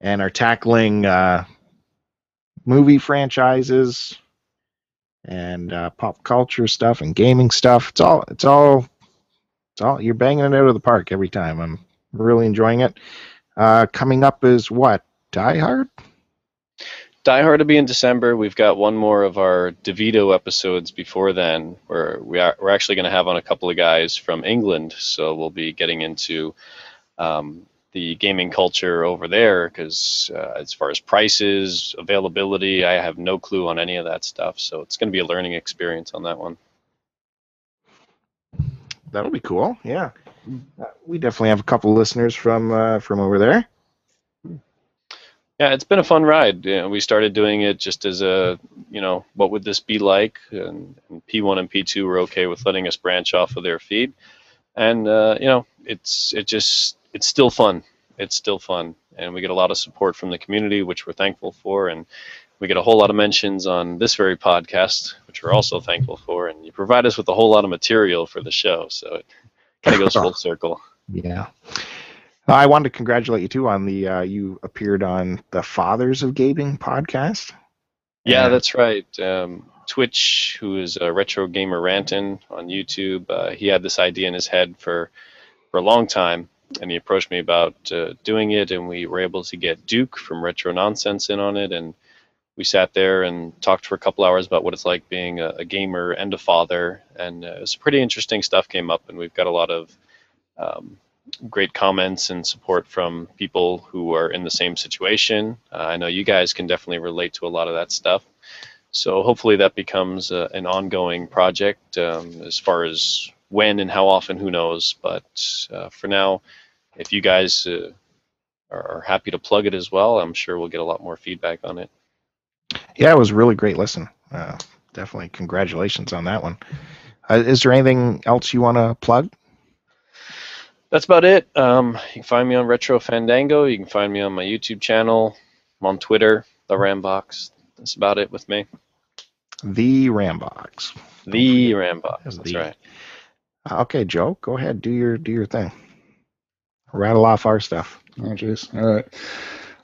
and are tackling uh, movie franchises and uh, pop culture stuff and gaming stuff. It's all it's all it's all you're banging it out of the park every time. I'm really enjoying it. Uh, coming up is what Die Hard. Die Hard to be in December. We've got one more of our DeVito episodes before then, where we are we're actually going to have on a couple of guys from England. So we'll be getting into um, the gaming culture over there because uh, as far as prices, availability, I have no clue on any of that stuff. So it's going to be a learning experience on that one. That'll be cool. Yeah, uh, we definitely have a couple listeners from uh, from over there. Yeah, it's been a fun ride. You know, we started doing it just as a, you know, what would this be like? And, and P1 and P2 were okay with letting us branch off of their feed, and uh, you know, it's it just it's still fun. It's still fun, and we get a lot of support from the community, which we're thankful for, and we get a whole lot of mentions on this very podcast, which we're also thankful for. And you provide us with a whole lot of material for the show, so it kind of goes [LAUGHS] full circle. Yeah. I wanted to congratulate you too on the uh, you appeared on the Fathers of Gaming podcast. Yeah, that's right. Um, Twitch, who is a retro gamer ranting on YouTube, uh, he had this idea in his head for for a long time, and he approached me about uh, doing it, and we were able to get Duke from Retro Nonsense in on it, and we sat there and talked for a couple hours about what it's like being a, a gamer and a father, and uh, it was pretty interesting stuff came up, and we've got a lot of um, great comments and support from people who are in the same situation. Uh, I know you guys can definitely relate to a lot of that stuff. So hopefully that becomes uh, an ongoing project. Um, as far as when and how often, who knows. But uh, for now, if you guys uh, are, happy to plug it as well, I'm sure we'll get a lot more feedback on it. Yeah, it was a really great listen. Uh, definitely congratulations on that one. Uh, is there anything else you want to plug? That's about it. Um, you can find me on Retro Fandango. You can find me on my YouTube channel. I'm on Twitter, the Ramvox. That's about it with me. The Ramvox. The Ramvox. That's The- right. Uh, Okay, Joe, go ahead. Do your do your thing. Rattle off our stuff. Oh, jeez. All right.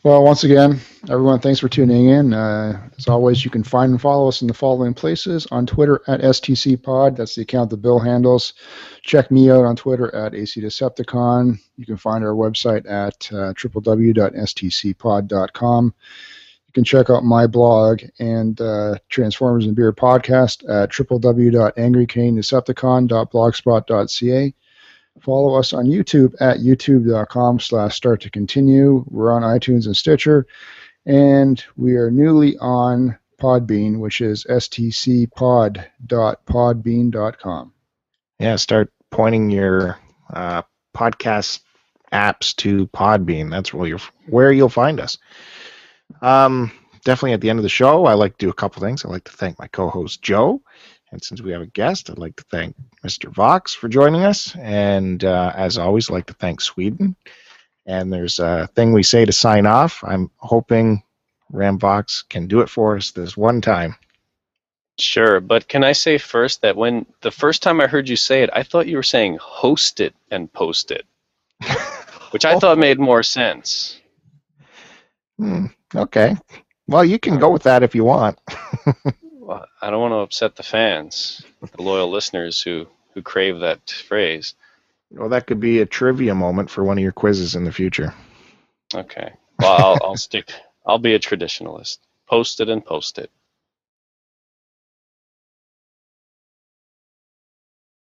Well, once again, everyone, thanks for tuning in. Uh, as always, you can find and follow us in the following places on Twitter at STCPod. That's the account that Bill handles. Check me out on Twitter at AC Decepticon. You can find our website at uh, www.stcpod.com. You can check out my blog and uh, Transformers and Beer podcast at www.angrycanedecepticon.blogspot.ca. Follow us on YouTube at youtube.com slash start to continue. We're on iTunes and Stitcher. And we are newly on Podbean, which is stcpod.podbean.com. Yeah, start pointing your uh, podcast apps to Podbean. That's where you're where you'll find us. Um, definitely at the end of the show, I like to do a couple things. I like to thank my co-host Joe, and since we have a guest, I'd like to thank Mr. Vox for joining us, and uh, as always, I'd like to thank Sweden. And there's a thing we say to sign off. I'm hoping Ramvox can do it for us this one time. Sure, but can I say first that when the first time I heard you say it, I thought you were saying host it and post it, which I [LAUGHS] thought made more sense. Hmm, okay. Well, you can go with that if you want. [LAUGHS] Well, I don't want to upset the fans, the loyal listeners who who crave that phrase. Well, that could be a trivia moment for one of your quizzes in the future. Okay. Well, I'll, I'll [LAUGHS] stick. I'll be a traditionalist. Post it and post it.